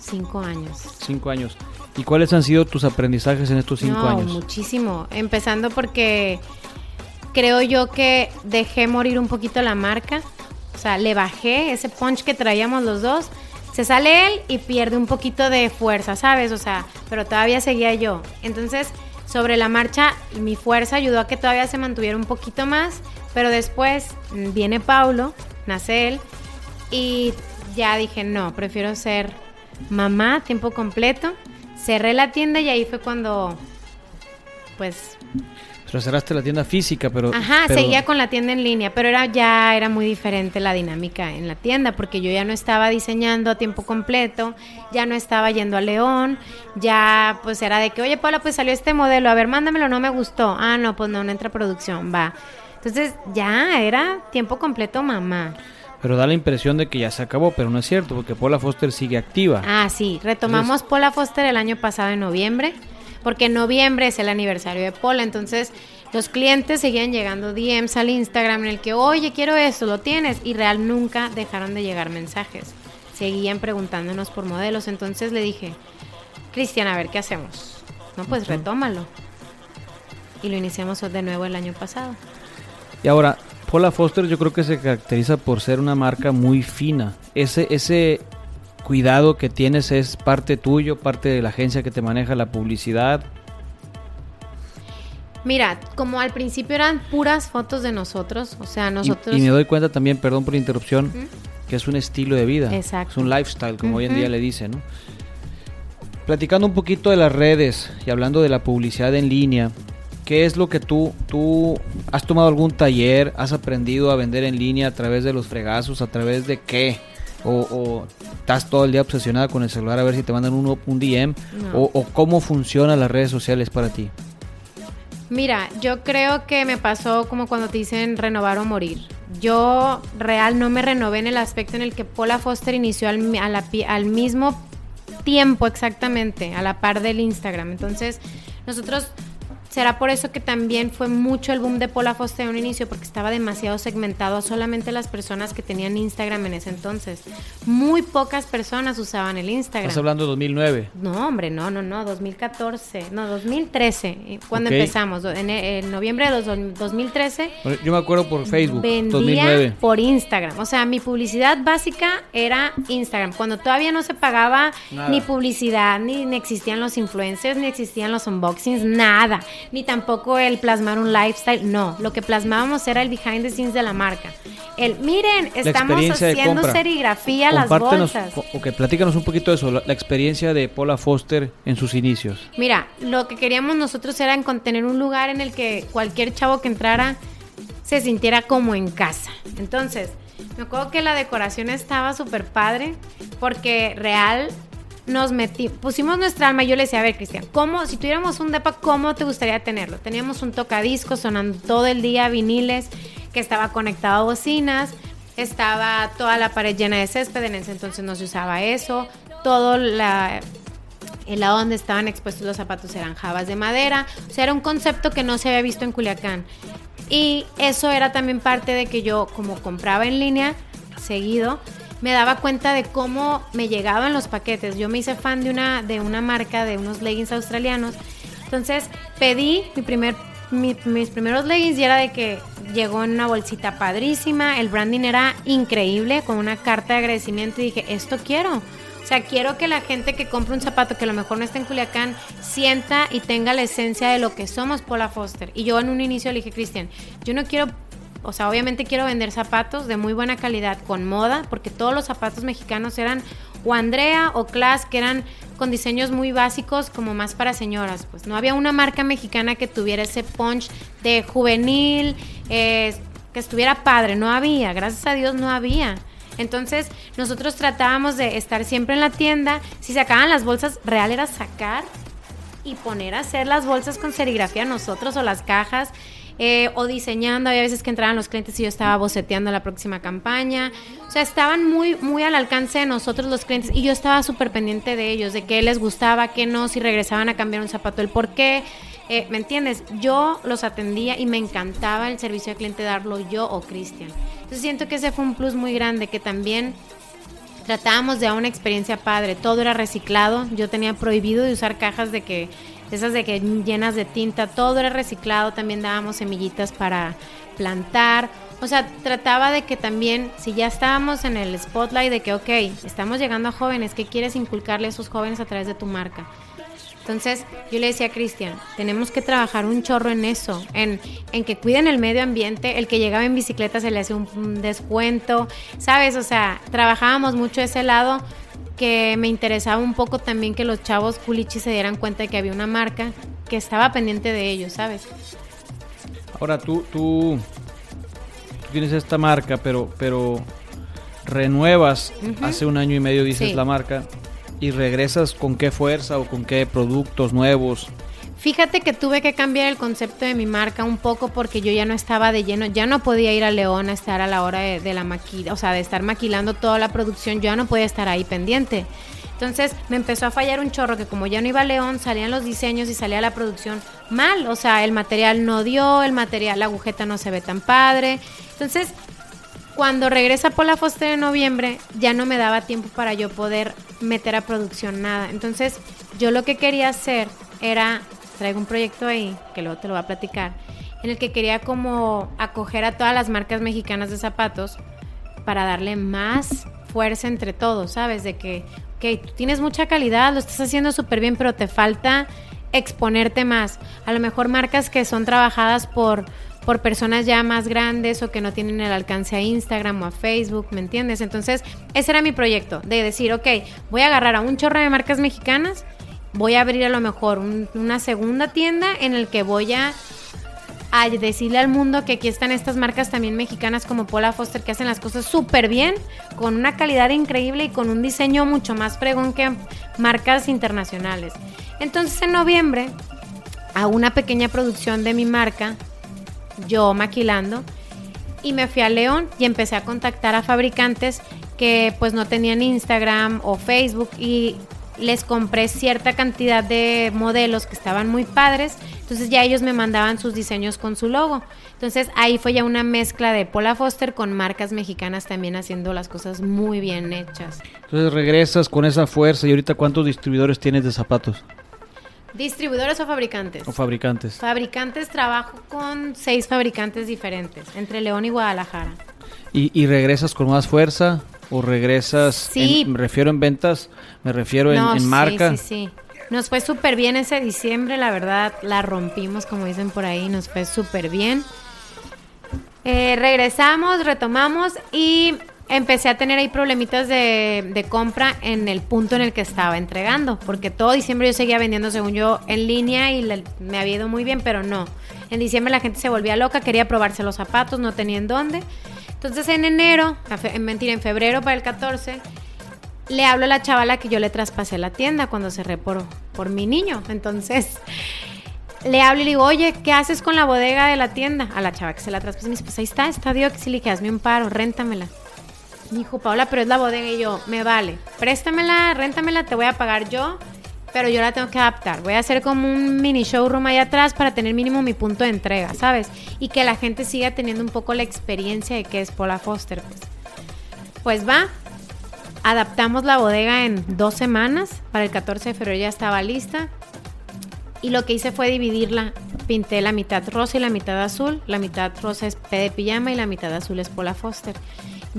Cinco años. Cinco años. ¿Y cuáles han sido tus aprendizajes en estos cinco no, años? Muchísimo. Empezando porque creo yo que dejé morir un poquito la marca. O sea, le bajé ese punch que traíamos los dos. Se sale él y pierde un poquito de fuerza, ¿sabes? O sea, pero todavía seguía yo. Entonces, sobre la marcha, mi fuerza ayudó a que todavía se mantuviera un poquito más. Pero después viene Paulo, nace él. Y ya dije, no, prefiero ser mamá tiempo completo. Cerré la tienda y ahí fue cuando, pues... Pero cerraste la tienda física, pero... Ajá, pero- seguía con la tienda en línea, pero era ya era muy diferente la dinámica en la tienda, porque yo ya no estaba diseñando a tiempo completo, ya no estaba yendo a León, ya pues era de que, oye Paula, pues salió este modelo, a ver, mándamelo, no me gustó. Ah, no, pues no, no entra producción, va. Entonces ya era tiempo completo mamá. Pero da la impresión de que ya se acabó, pero no es cierto, porque Paula Foster sigue activa. Ah, sí, retomamos Pola Foster el año pasado en noviembre, porque en noviembre es el aniversario de Pola, entonces los clientes seguían llegando DMs al Instagram en el que, oye, quiero esto, lo tienes, y real nunca dejaron de llegar mensajes, seguían preguntándonos por modelos, entonces le dije, Cristian, a ver, ¿qué hacemos? No, pues retómalo. Y lo iniciamos de nuevo el año pasado. Y ahora, Paula Foster yo creo que se caracteriza por ser una marca muy fina. Ese, ese cuidado que tienes es parte tuyo, parte de la agencia que te maneja la publicidad. Mira, como al principio eran puras fotos de nosotros, o sea, nosotros... Y, me doy cuenta también, perdón por la interrupción, que es un estilo de vida. Exacto. Es un lifestyle, como hoy en día le dicen, ¿no? Platicando un poquito de las redes y hablando de la publicidad en línea, ¿qué es lo que tú, tú has tomado algún taller, has aprendido a vender en línea a través de los fregazos, a través de qué? O, o estás todo el día obsesionada con el celular a ver si te mandan un, un DM, No. o, o cómo funcionan las redes sociales para ti. Mira, yo creo que me pasó como cuando te dicen renovar o morir. Yo real no me renové en el aspecto en el que Paula Foster inició al, a la al mismo tiempo exactamente, a la par del Instagram. Entonces, nosotros, será por eso que también fue mucho el boom de Paula Foster en un inicio, porque estaba demasiado segmentado a solamente las personas que tenían Instagram en ese entonces. Muy pocas personas usaban el Instagram. Estás hablando de 2009. No, hombre, no, no, no, 2014, no, 2013, eh, cuando empezamos, en, e- en noviembre de dos- 2013, Bueno, Yo me acuerdo por Facebook, vendía 2009. por Instagram. O sea, mi publicidad básica era Instagram, cuando todavía no se pagaba Nada. ni publicidad, ni, ni existían los influencers, ni existían los unboxings, nada, ni tampoco el plasmar un lifestyle, no, lo que plasmábamos era el behind the scenes de la marca. El, miren, estamos haciendo serigrafía las bolsas. ok, platícanos un poquito de eso, la, la experiencia de Paula Foster en sus inicios. Mira, lo que queríamos nosotros era en- tener un lugar en el que cualquier chavo que entrara se sintiera como en casa. Entonces, me acuerdo que la decoración estaba súper padre porque real nos metí, pusimos nuestra alma yo le decía, a ver, Cristian, ¿cómo, si tuviéramos un depa, cómo te gustaría tenerlo? Teníamos un tocadiscos sonando todo el día, viniles, que estaba conectado a bocinas, estaba toda la pared llena de césped, en ese entonces no se usaba eso, todo la, el lado donde estaban expuestos los zapatos eran jabas de madera. O sea, era un concepto que no se había visto en Culiacán. Y eso era también parte de que yo, como compraba en línea seguido, me daba cuenta de cómo me llegaban los paquetes. Yo me hice fan de una, de una marca de unos leggings australianos. Entonces pedí mi primer, mi- mis primeros leggings y era de que llegó en una bolsita padrísima. El branding era increíble, con una carta de agradecimiento. Y dije, esto quiero. O sea, quiero que la gente que compre un zapato que a lo mejor no está en Culiacán sienta y tenga la esencia de lo que somos Paula Foster. Y yo en un inicio le dije, Cristian, yo no quiero, o sea, obviamente quiero vender zapatos de muy buena calidad, con moda, porque todos los zapatos mexicanos eran o Andrea o Class, que eran con diseños muy básicos, como más para señoras. Pues no había una marca mexicana que tuviera ese punch de juvenil, eh, que estuviera padre, no había, gracias a Dios no había. Entonces, nosotros tratábamos de estar siempre en la tienda. Si sacaban las bolsas, real era sacar y poner a hacer las bolsas con serigrafía nosotros o las cajas. Eh, o diseñando. Había veces que entraban los clientes y yo estaba boceteando la próxima campaña. O sea, estaban muy, muy al alcance de nosotros los clientes y yo estaba súper pendiente de ellos, de qué les gustaba, qué no, si regresaban a cambiar un zapato, el por qué. Eh, ¿Me entiendes? Yo los atendía y me encantaba el servicio al cliente darlo yo o Cristian. Entonces siento que ese fue un plus muy grande, que también tratábamos de una experiencia padre. Todo era reciclado. Yo tenía prohibido de usar cajas de que esas de que llenas de tinta, todo era reciclado, también dábamos semillitas para plantar. O sea, trataba de que también, si ya estábamos en el spotlight de que, ok, estamos llegando a jóvenes, ¿qué quieres inculcarle a esos jóvenes a través de tu marca? Entonces yo le decía a Cristian, tenemos que trabajar un chorro en eso, en, en, que cuiden el medio ambiente, el que llegaba en bicicleta se le hace un, descuento, ¿sabes? O sea, trabajábamos mucho ese lado que me interesaba un poco también que los chavos culichi se dieran cuenta de que había una marca que estaba pendiente de ellos, ¿sabes? Ahora tú, tú, tienes esta marca, pero, pero renuevas hace un año y medio, dices la marca y regresas con qué fuerza o con qué productos nuevos? Fíjate que tuve que cambiar el concepto de mi marca un poco porque yo ya no estaba de lleno, ya no podía ir a León a estar a la hora de, la maquila, o sea, de estar maquilando toda la producción, yo ya no podía estar ahí pendiente. Entonces me empezó a fallar un chorro que como ya no iba a León, salían los diseños y salía la producción mal, o sea, el material no dio, el material, la agujeta no se ve tan padre. Entonces cuando regresa Paula Foster en noviembre, ya no me daba tiempo para yo poder meter a producción nada. Entonces, yo lo que quería hacer era, traigo un proyecto ahí, que luego te lo voy a platicar, en el que quería como acoger a todas las marcas mexicanas de zapatos para darle más fuerza entre todos, ¿sabes? De que, ok, tienes mucha calidad, lo estás haciendo súper bien, pero te falta exponerte más. A lo mejor marcas que son trabajadas por por personas ya más grandes o que no tienen el alcance a Instagram o a Facebook, ¿me entiendes? Entonces, ese era mi proyecto, de decir, ok, voy a agarrar a un chorro de marcas mexicanas, voy a abrir a lo mejor una segunda tienda en el que voy a, a, decirle al mundo que aquí están estas marcas también mexicanas como Paula Foster que hacen las cosas súper bien, con una calidad increíble y con un diseño mucho más fregón que marcas internacionales. Entonces en noviembre, a una pequeña producción de mi marca, yo maquilando y me fui a León y empecé a contactar a fabricantes que pues no tenían Instagram o Facebook y les compré cierta cantidad de modelos que estaban muy padres, entonces ya ellos me mandaban sus diseños con su logo. Entonces ahí fue ya una mezcla de Paula Foster con marcas mexicanas también haciendo las cosas muy bien hechas. Entonces regresas con esa fuerza y ahorita cuántos distribuidores tienes de zapatos? ¿Distribuidores o fabricantes? O fabricantes. Fabricantes, trabajo con seis fabricantes diferentes, entre León y Guadalajara. ¿Y, regresas con más fuerza? ¿O regresas? Sí. me refiero en ventas, me refiero en, marca. Sí, sí, sí. Nos fue súper bien ese diciembre, la verdad, la rompimos, como dicen por ahí, nos fue súper bien. Eh, regresamos, retomamos y empecé a tener ahí problemitas de, compra en el punto en el que estaba entregando, porque todo diciembre yo seguía vendiendo según yo en línea y me había ido muy bien, pero no. En diciembre la gente se volvía loca, quería probarse los zapatos, no tenía en dónde. Entonces en enero, en mentira, en febrero para el 14, le hablo a la chavala que yo le traspasé la tienda cuando cerré por, por mi niño. Entonces le hablo y le digo, oye, ¿qué haces con la bodega de la tienda? A la chava que se la traspasé, me dice, pues ahí está, está que si le dije, hazme un paro, réntamela. Me dijo, Paola, pero es la bodega. Y yo, me vale, préstamela, réntamela, te voy a pagar yo, pero yo la tengo que adaptar. Voy a hacer como un mini showroom ahí atrás para tener mínimo mi punto de entrega, ¿sabes? Y que la gente siga teniendo un poco la experiencia de que es Paula Foster. Pues, pues va, adaptamos la bodega en dos semanas. Para el 14 de febrero ya estaba lista. Y lo que hice fue dividirla. Pinté la mitad rosa y la mitad azul. La mitad rosa es P de pijama y la mitad azul es Paula Foster.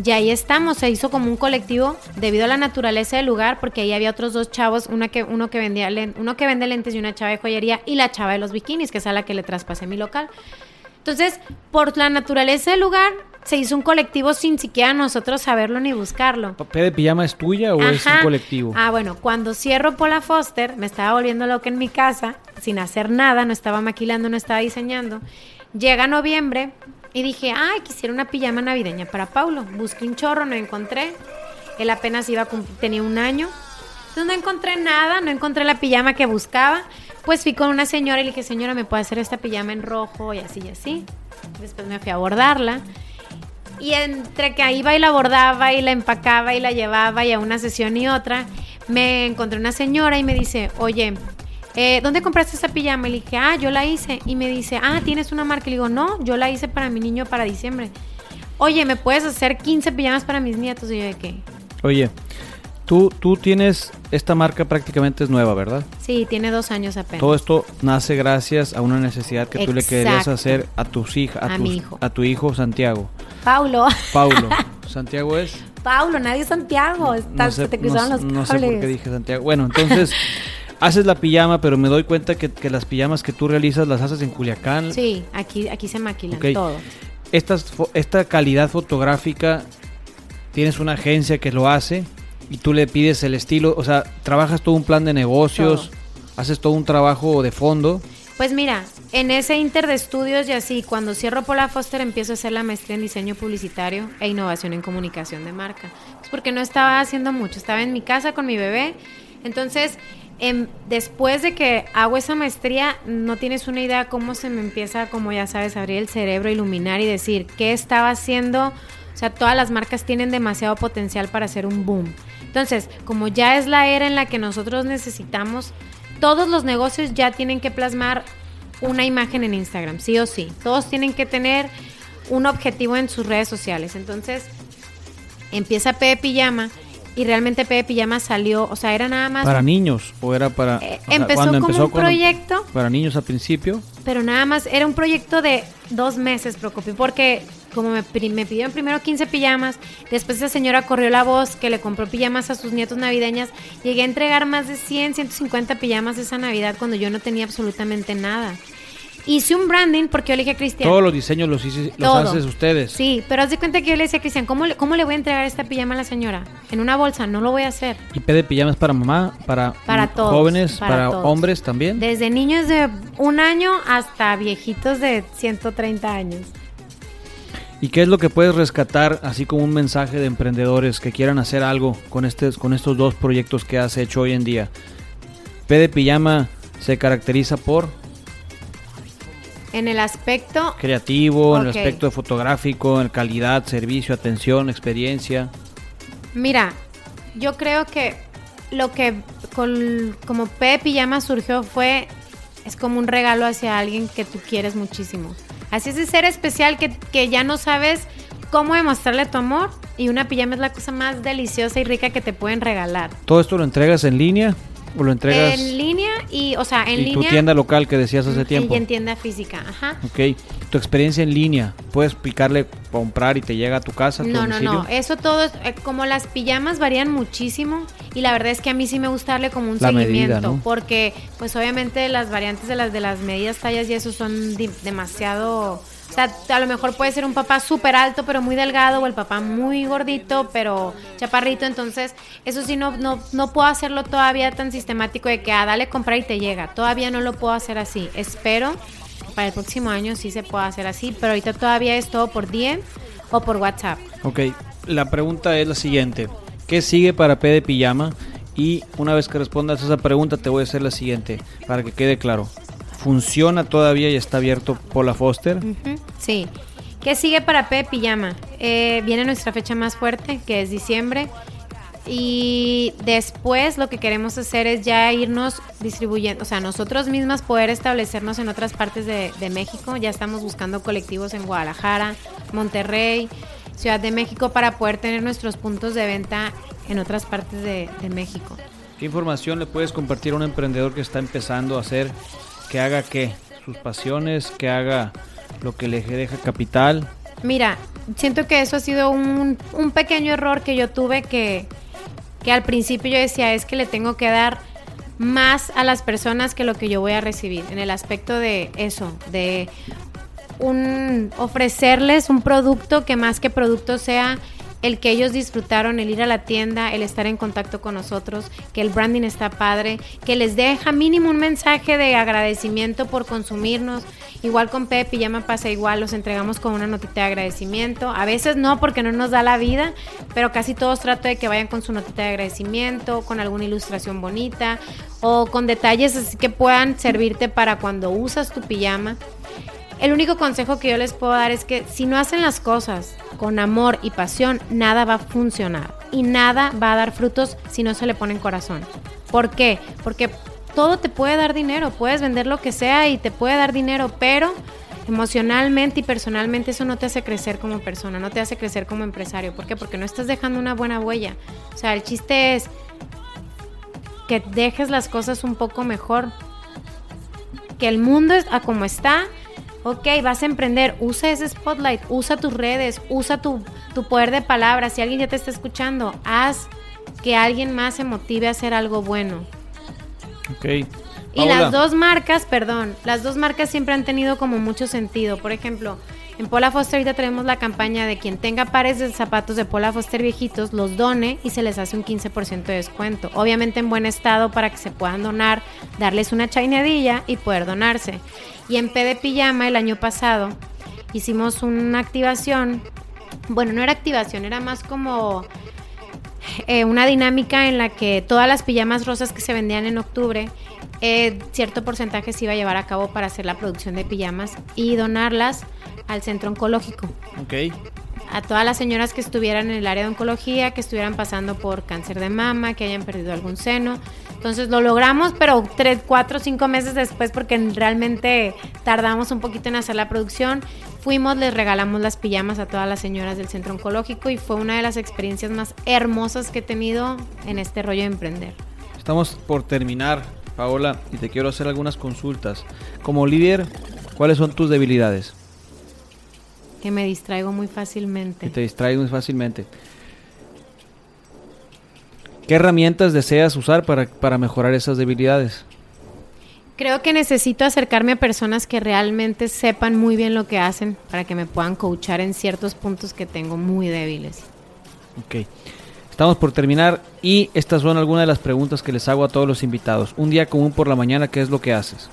Y ahí estamos, se hizo como un colectivo debido a la naturaleza del lugar, porque ahí había otros dos chavos, una que, uno, que vendía, uno que vende lentes y una chava de joyería y la chava de los bikinis, que es a la que le traspasé mi local. Entonces, por la naturaleza del lugar, se hizo un colectivo sin siquiera nosotros saberlo ni buscarlo. ¿P de pijama es tuya o es un colectivo? Ah, bueno, cuando cierro Pola Foster, me estaba volviendo loca en mi casa, sin hacer nada, no estaba maquilando, no estaba diseñando. Llega noviembre, y dije, ay, quisiera una pijama navideña para Paulo. Busqué un chorro, no encontré. Él apenas iba a tenía un año. Entonces no encontré nada, no encontré la pijama que buscaba. pues fui con una señora y le dije, señora, ¿me puede hacer esta pijama en rojo? Y así y así. Después me fui a bordarla. Y entre que iba y la bordaba y la empacaba y la llevaba y a una sesión y otra, me encontré una señora y me dice, oye, eh, ¿dónde compraste esa pijama? Y le dije, ah, yo la hice. Y me dice, ah, ¿tienes una marca? Y le digo, no, yo la hice para mi niño para diciembre. Oye, ¿me puedes hacer 15 pijamas para mis nietos? Y yo, ¿de qué? Oye, tú, tú tienes, esta marca prácticamente es nueva, ¿verdad? Sí, tiene dos años apenas. Todo esto nace gracias a una necesidad que tú le querías hacer a tus hijas, a, A tus- mi hijo. a tu hijo Santiago. Paulo. Paulo. Santiago es. Paulo, nadie es Santiago. No Estás, sé, te no cruzaron los no cables. sé por qué dije Santiago. Bueno, entonces haces la pijama, pero me doy cuenta que, que las pijamas que tú realizas las haces en Culiacán. Sí, aquí, aquí se maquilan todo. Estas, esta calidad fotográfica, tienes una agencia que lo hace y tú le pides el estilo, o sea, trabajas todo un plan de negocios, haces todo un trabajo de fondo. Pues mira, en ese inter de estudios y así, cuando cierro Pola Foster empiezo a hacer la maestría en diseño publicitario e innovación en comunicación de marca. Es porque no estaba haciendo mucho, estaba en mi casa con mi bebé. Entonces, em, después de que hago esa maestría, no tienes una idea cómo se me empieza, como ya sabes, a abrir el cerebro, iluminar y decir qué estaba haciendo. O sea, todas las marcas tienen demasiado potencial para hacer un boom. Entonces, como ya es la era en la que nosotros necesitamos, todos los negocios ya tienen que plasmar una imagen en Instagram, sí o sí. Todos tienen que tener un objetivo en sus redes sociales. Entonces, empieza Pepe Pijama y realmente Pepe Pijama salió, o sea, era nada más ¿Para niños o era para... Eh, o sea, empezó como un proyecto. Para niños al principio. pero nada más era un proyecto de dos meses, Procopio, porque como me, me pidieron primero 15 pijamas, después esa señora corrió la voz que le compró pijamas a sus nietos navideñas, llegué a entregar más de 100, 150 pijamas esa Navidad cuando yo no tenía absolutamente nada. Hice un branding porque yo le dije a Cristian, Todos los diseños los, hice- los haces ustedes. sí, pero haz de cuenta que yo le decía a Cristian, ¿cómo le, ¿cómo le voy a entregar esta pijama a la señora? En una bolsa, no lo voy a hacer. Y P de pijamas para mamá, para, Para mm, todos, jóvenes, para para, todos. hombres también. Desde niños de un año hasta viejitos de 130 años. ¿Y qué es lo que puedes rescatar, así como un mensaje de emprendedores que quieran hacer algo con, este, con estos dos proyectos que has hecho hoy en día? P de pijama se caracteriza por En el aspecto creativo, en el aspecto fotográfico, en calidad, servicio, atención, experiencia. Mira, yo creo que lo que con- como P Pijama surgió fue, es como un regalo hacia alguien que tú quieres muchísimo. Así es de ser especial que, que ya no sabes cómo demostrarle tu amor y una pijama es la cosa más deliciosa y rica que te pueden regalar. ¿Todo esto lo entregas en línea o lo entregas En línea y, o sea, en y tu línea tienda local que decías hace y tiempo? en tienda física, ajá. Ok, tu experiencia en línea, puedes picarle, comprar y te llega a tu casa, a tu No, no, domicilio? no. Eso todo, es, eh, como las pijamas varían muchísimo y la verdad es que a mí sí me gusta darle como un La medida, seguimiento ¿no? porque pues obviamente las variantes de las de las medidas, tallas y eso son demasiado... O sea, a lo mejor puede ser un papá súper alto pero muy delgado o el papá muy gordito pero chaparrito. Entonces, eso sí no, no, no puedo hacerlo todavía tan sistemático de que, ah, dale comprar y te llega. Todavía no lo puedo hacer así. Espero para el próximo año sí se pueda hacer así, pero ahorita todavía es todo por DM o por WhatsApp. Ok, la pregunta es la siguiente. ¿Qué sigue para P de pijama? Y una vez que respondas a esa pregunta te voy a hacer la siguiente, para que quede claro. ¿Funciona todavía y está abierto Pola Foster? Sí. ¿Qué sigue para P Pijama? Eh, viene nuestra fecha más fuerte, que es diciembre. Y después lo que queremos hacer es ya irnos distribuyendo, o sea, nosotros mismas poder establecernos en otras partes de, de México. Ya estamos buscando colectivos en Guadalajara, Monterrey, Ciudad de México para poder tener nuestros puntos de venta en otras partes de, de México. ¿Qué información le puedes compartir a un emprendedor que está empezando a hacer, que haga qué? Sus pasiones, que haga lo que le deja capital. Mira, siento que eso ha sido un, un pequeño error que yo tuve que, que al principio yo decía es que le tengo que dar más a las personas que lo que yo voy a recibir en el aspecto de eso, de un ofrecerles un producto que más que producto sea el que ellos disfrutaron, el ir a la tienda, el estar en contacto con nosotros, que el branding está padre, que les deja mínimo un mensaje de agradecimiento por consumirnos. Igual con Pep y me pasa igual, los entregamos con una notita de agradecimiento. A veces no porque no nos da la vida, pero casi todos trato de que vayan con su notita de agradecimiento, con alguna ilustración bonita o con detalles así que puedan servirte para cuando usas tu pijama. El único consejo que yo les puedo dar es que si no hacen las cosas con amor y pasión, nada va a funcionar y nada va a dar frutos si no se le pone en corazón. ¿Por qué? Porque todo te puede dar dinero, puedes vender lo que sea y te puede dar dinero, pero emocionalmente y personalmente eso no te hace crecer como persona, no te hace crecer como empresario. ¿Por qué? Porque no estás dejando una buena huella. O sea, el chiste es que dejes las cosas un poco mejor, que el mundo es a como está ok, vas a emprender, usa ese spotlight, usa tus redes, usa tu, poder de palabras. Si alguien ya te está escuchando, haz que alguien más se motive a hacer algo bueno. Ok. Y las dos marcas, perdón, las dos marcas siempre han tenido como mucho sentido. Por ejemplo, en Pola Foster ahorita tenemos la campaña de quien tenga pares de zapatos de Pola Foster viejitos, los done y se les hace un 15% de descuento. Obviamente en buen estado para que se puedan donar, darles una chainadilla y poder donarse. Y en P de Pijama el año pasado hicimos una activación, bueno, no era activación, era más como eh, una dinámica en la que todas las pijamas rosas que se vendían en octubre eh, cierto porcentaje se iba a llevar a cabo para hacer la producción de pijamas y donarlas al centro oncológico. Ok. A todas las señoras que estuvieran en el área de oncología, que estuvieran pasando por cáncer de mama, que hayan perdido algún seno. Entonces lo logramos, pero tres, cuatro, cinco meses después, porque realmente tardamos un poquito en hacer la producción, fuimos, les regalamos las pijamas a todas las señoras del centro oncológico y fue una de las experiencias más hermosas que he tenido en este rollo de emprender. Estamos por terminar, Paola, y te quiero hacer algunas consultas. Como líder, ¿cuáles son tus debilidades? Que me distraigo muy fácilmente. Que te distraigo muy fácilmente. ¿Qué herramientas deseas usar para, para mejorar esas debilidades? Creo que necesito acercarme a personas que realmente sepan muy bien lo que hacen para que me puedan coachar en ciertos puntos que tengo muy débiles. Ok. Estamos por terminar y estas son algunas de las preguntas que les hago a todos los invitados. Un día común por la mañana, ¿qué es lo que haces?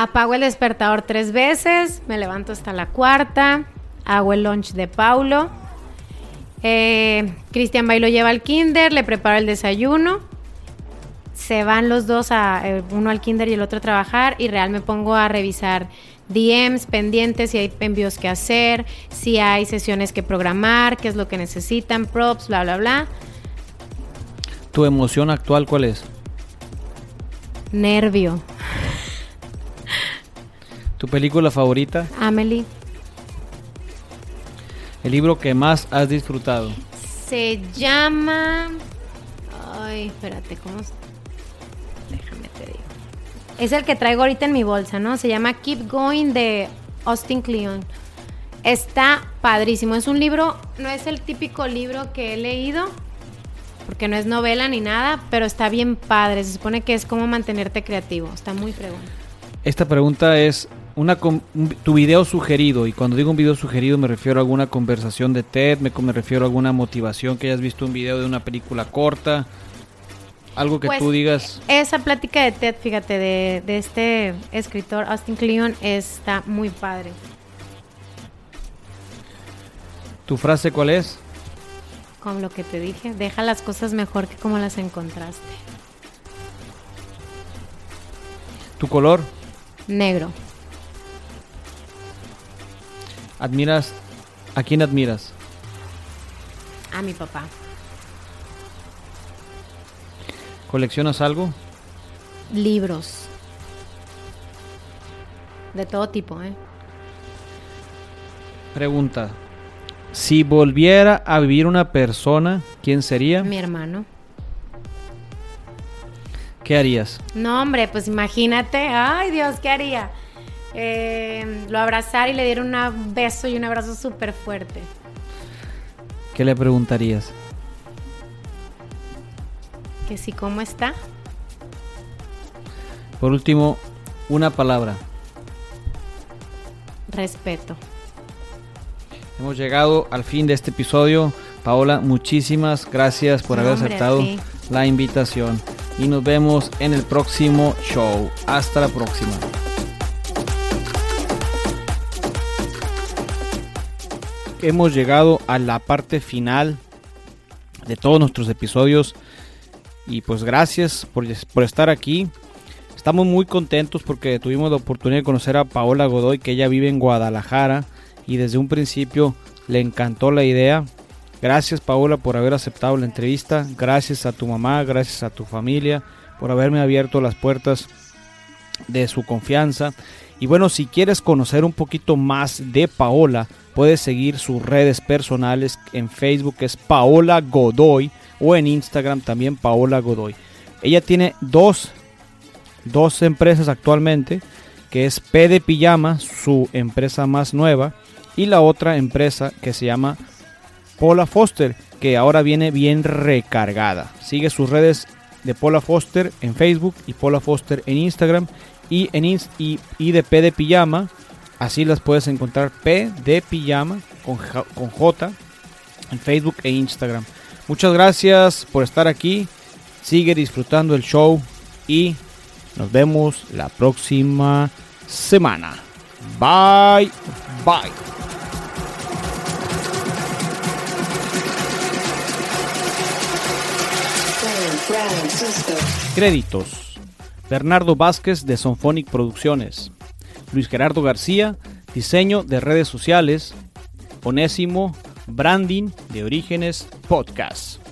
Apago el despertador tres veces, me levanto hasta la cuarta, hago el lunch de Paulo. Eh, Cristian Bailo lleva al kinder, le preparo el desayuno. Se van los dos, a, eh, uno al kinder y el otro a trabajar y real me pongo a revisar DMs pendientes, si hay envíos que hacer, si hay sesiones que programar, qué es lo que necesitan, props, bla, bla, bla. ¿Tu emoción actual cuál es? Nervio. ¿Tu película favorita? Amelie. ¿El libro que más has disfrutado? Se llama... Ay, espérate, ¿cómo? Déjame te digo. Es el que traigo ahorita en mi bolsa, ¿no? Se llama Keep Going de Austin Kleon. Está padrísimo. Es un libro, no es el típico libro que he leído, porque no es novela ni nada, pero está bien padre. Se supone que es como mantenerte creativo. Está muy fregón. Esta pregunta es una tu video sugerido, y cuando digo un video sugerido me refiero a alguna conversación de TED, me, me refiero a alguna motivación que hayas visto un video de una película corta, algo que tú pues, digas. Esa plática de TED, fíjate, de, de este escritor Austin Kleon está muy padre. ¿Tu frase cuál es? Como lo que te dije, deja las cosas mejor que como las encontraste. ¿Tu color? Negro. ¿Admiras? ¿A quién admiras? A mi papá. ¿Coleccionas algo? Libros. De todo tipo, ¿eh? Pregunta. Si volviera a vivir una persona, ¿quién sería? Mi hermano. ¿Qué harías? No, hombre, pues imagínate. Ay, Dios, ¿qué haría? eh, lo abrazar y le dieron un beso y un abrazo súper fuerte. ¿Qué le preguntarías? Que si cómo está. Por último, una palabra. Respeto. Hemos llegado al fin de este episodio. Paola, muchísimas gracias por haber aceptado la invitación y nos vemos en el próximo show. Hasta la próxima. Hemos llegado a la parte final de todos nuestros episodios y pues gracias por, por estar aquí. Estamos muy contentos porque tuvimos la oportunidad de conocer a Paola Godoy, que ella vive en Guadalajara y desde un principio le encantó la idea. Gracias Paola por haber aceptado la entrevista. Gracias a tu mamá, gracias a tu familia por haberme abierto las puertas de su confianza. Y bueno, si quieres conocer un poquito más de Paola, puedes seguir sus redes personales. En Facebook es Paola Godoy o en Instagram también Paola Godoy. Ella tiene dos, dos empresas actualmente, que es P de su empresa más nueva, y la otra empresa que se llama Paula Foster, que ahora viene bien recargada. Sigue sus redes de Paula Foster en Facebook y Paula Foster en Instagram y, en y, de P de Pijama. Así las puedes encontrar P de Pijama con, con J en Facebook e Instagram. Muchas gracias por estar aquí. Sigue disfrutando el show y nos vemos la próxima semana. Bye. Bye. Créditos. Bernardo Vázquez de Sonphonic Producciones. Luis Gerardo García, diseño de redes sociales. Onésimo, branding de Orígenes Podcast.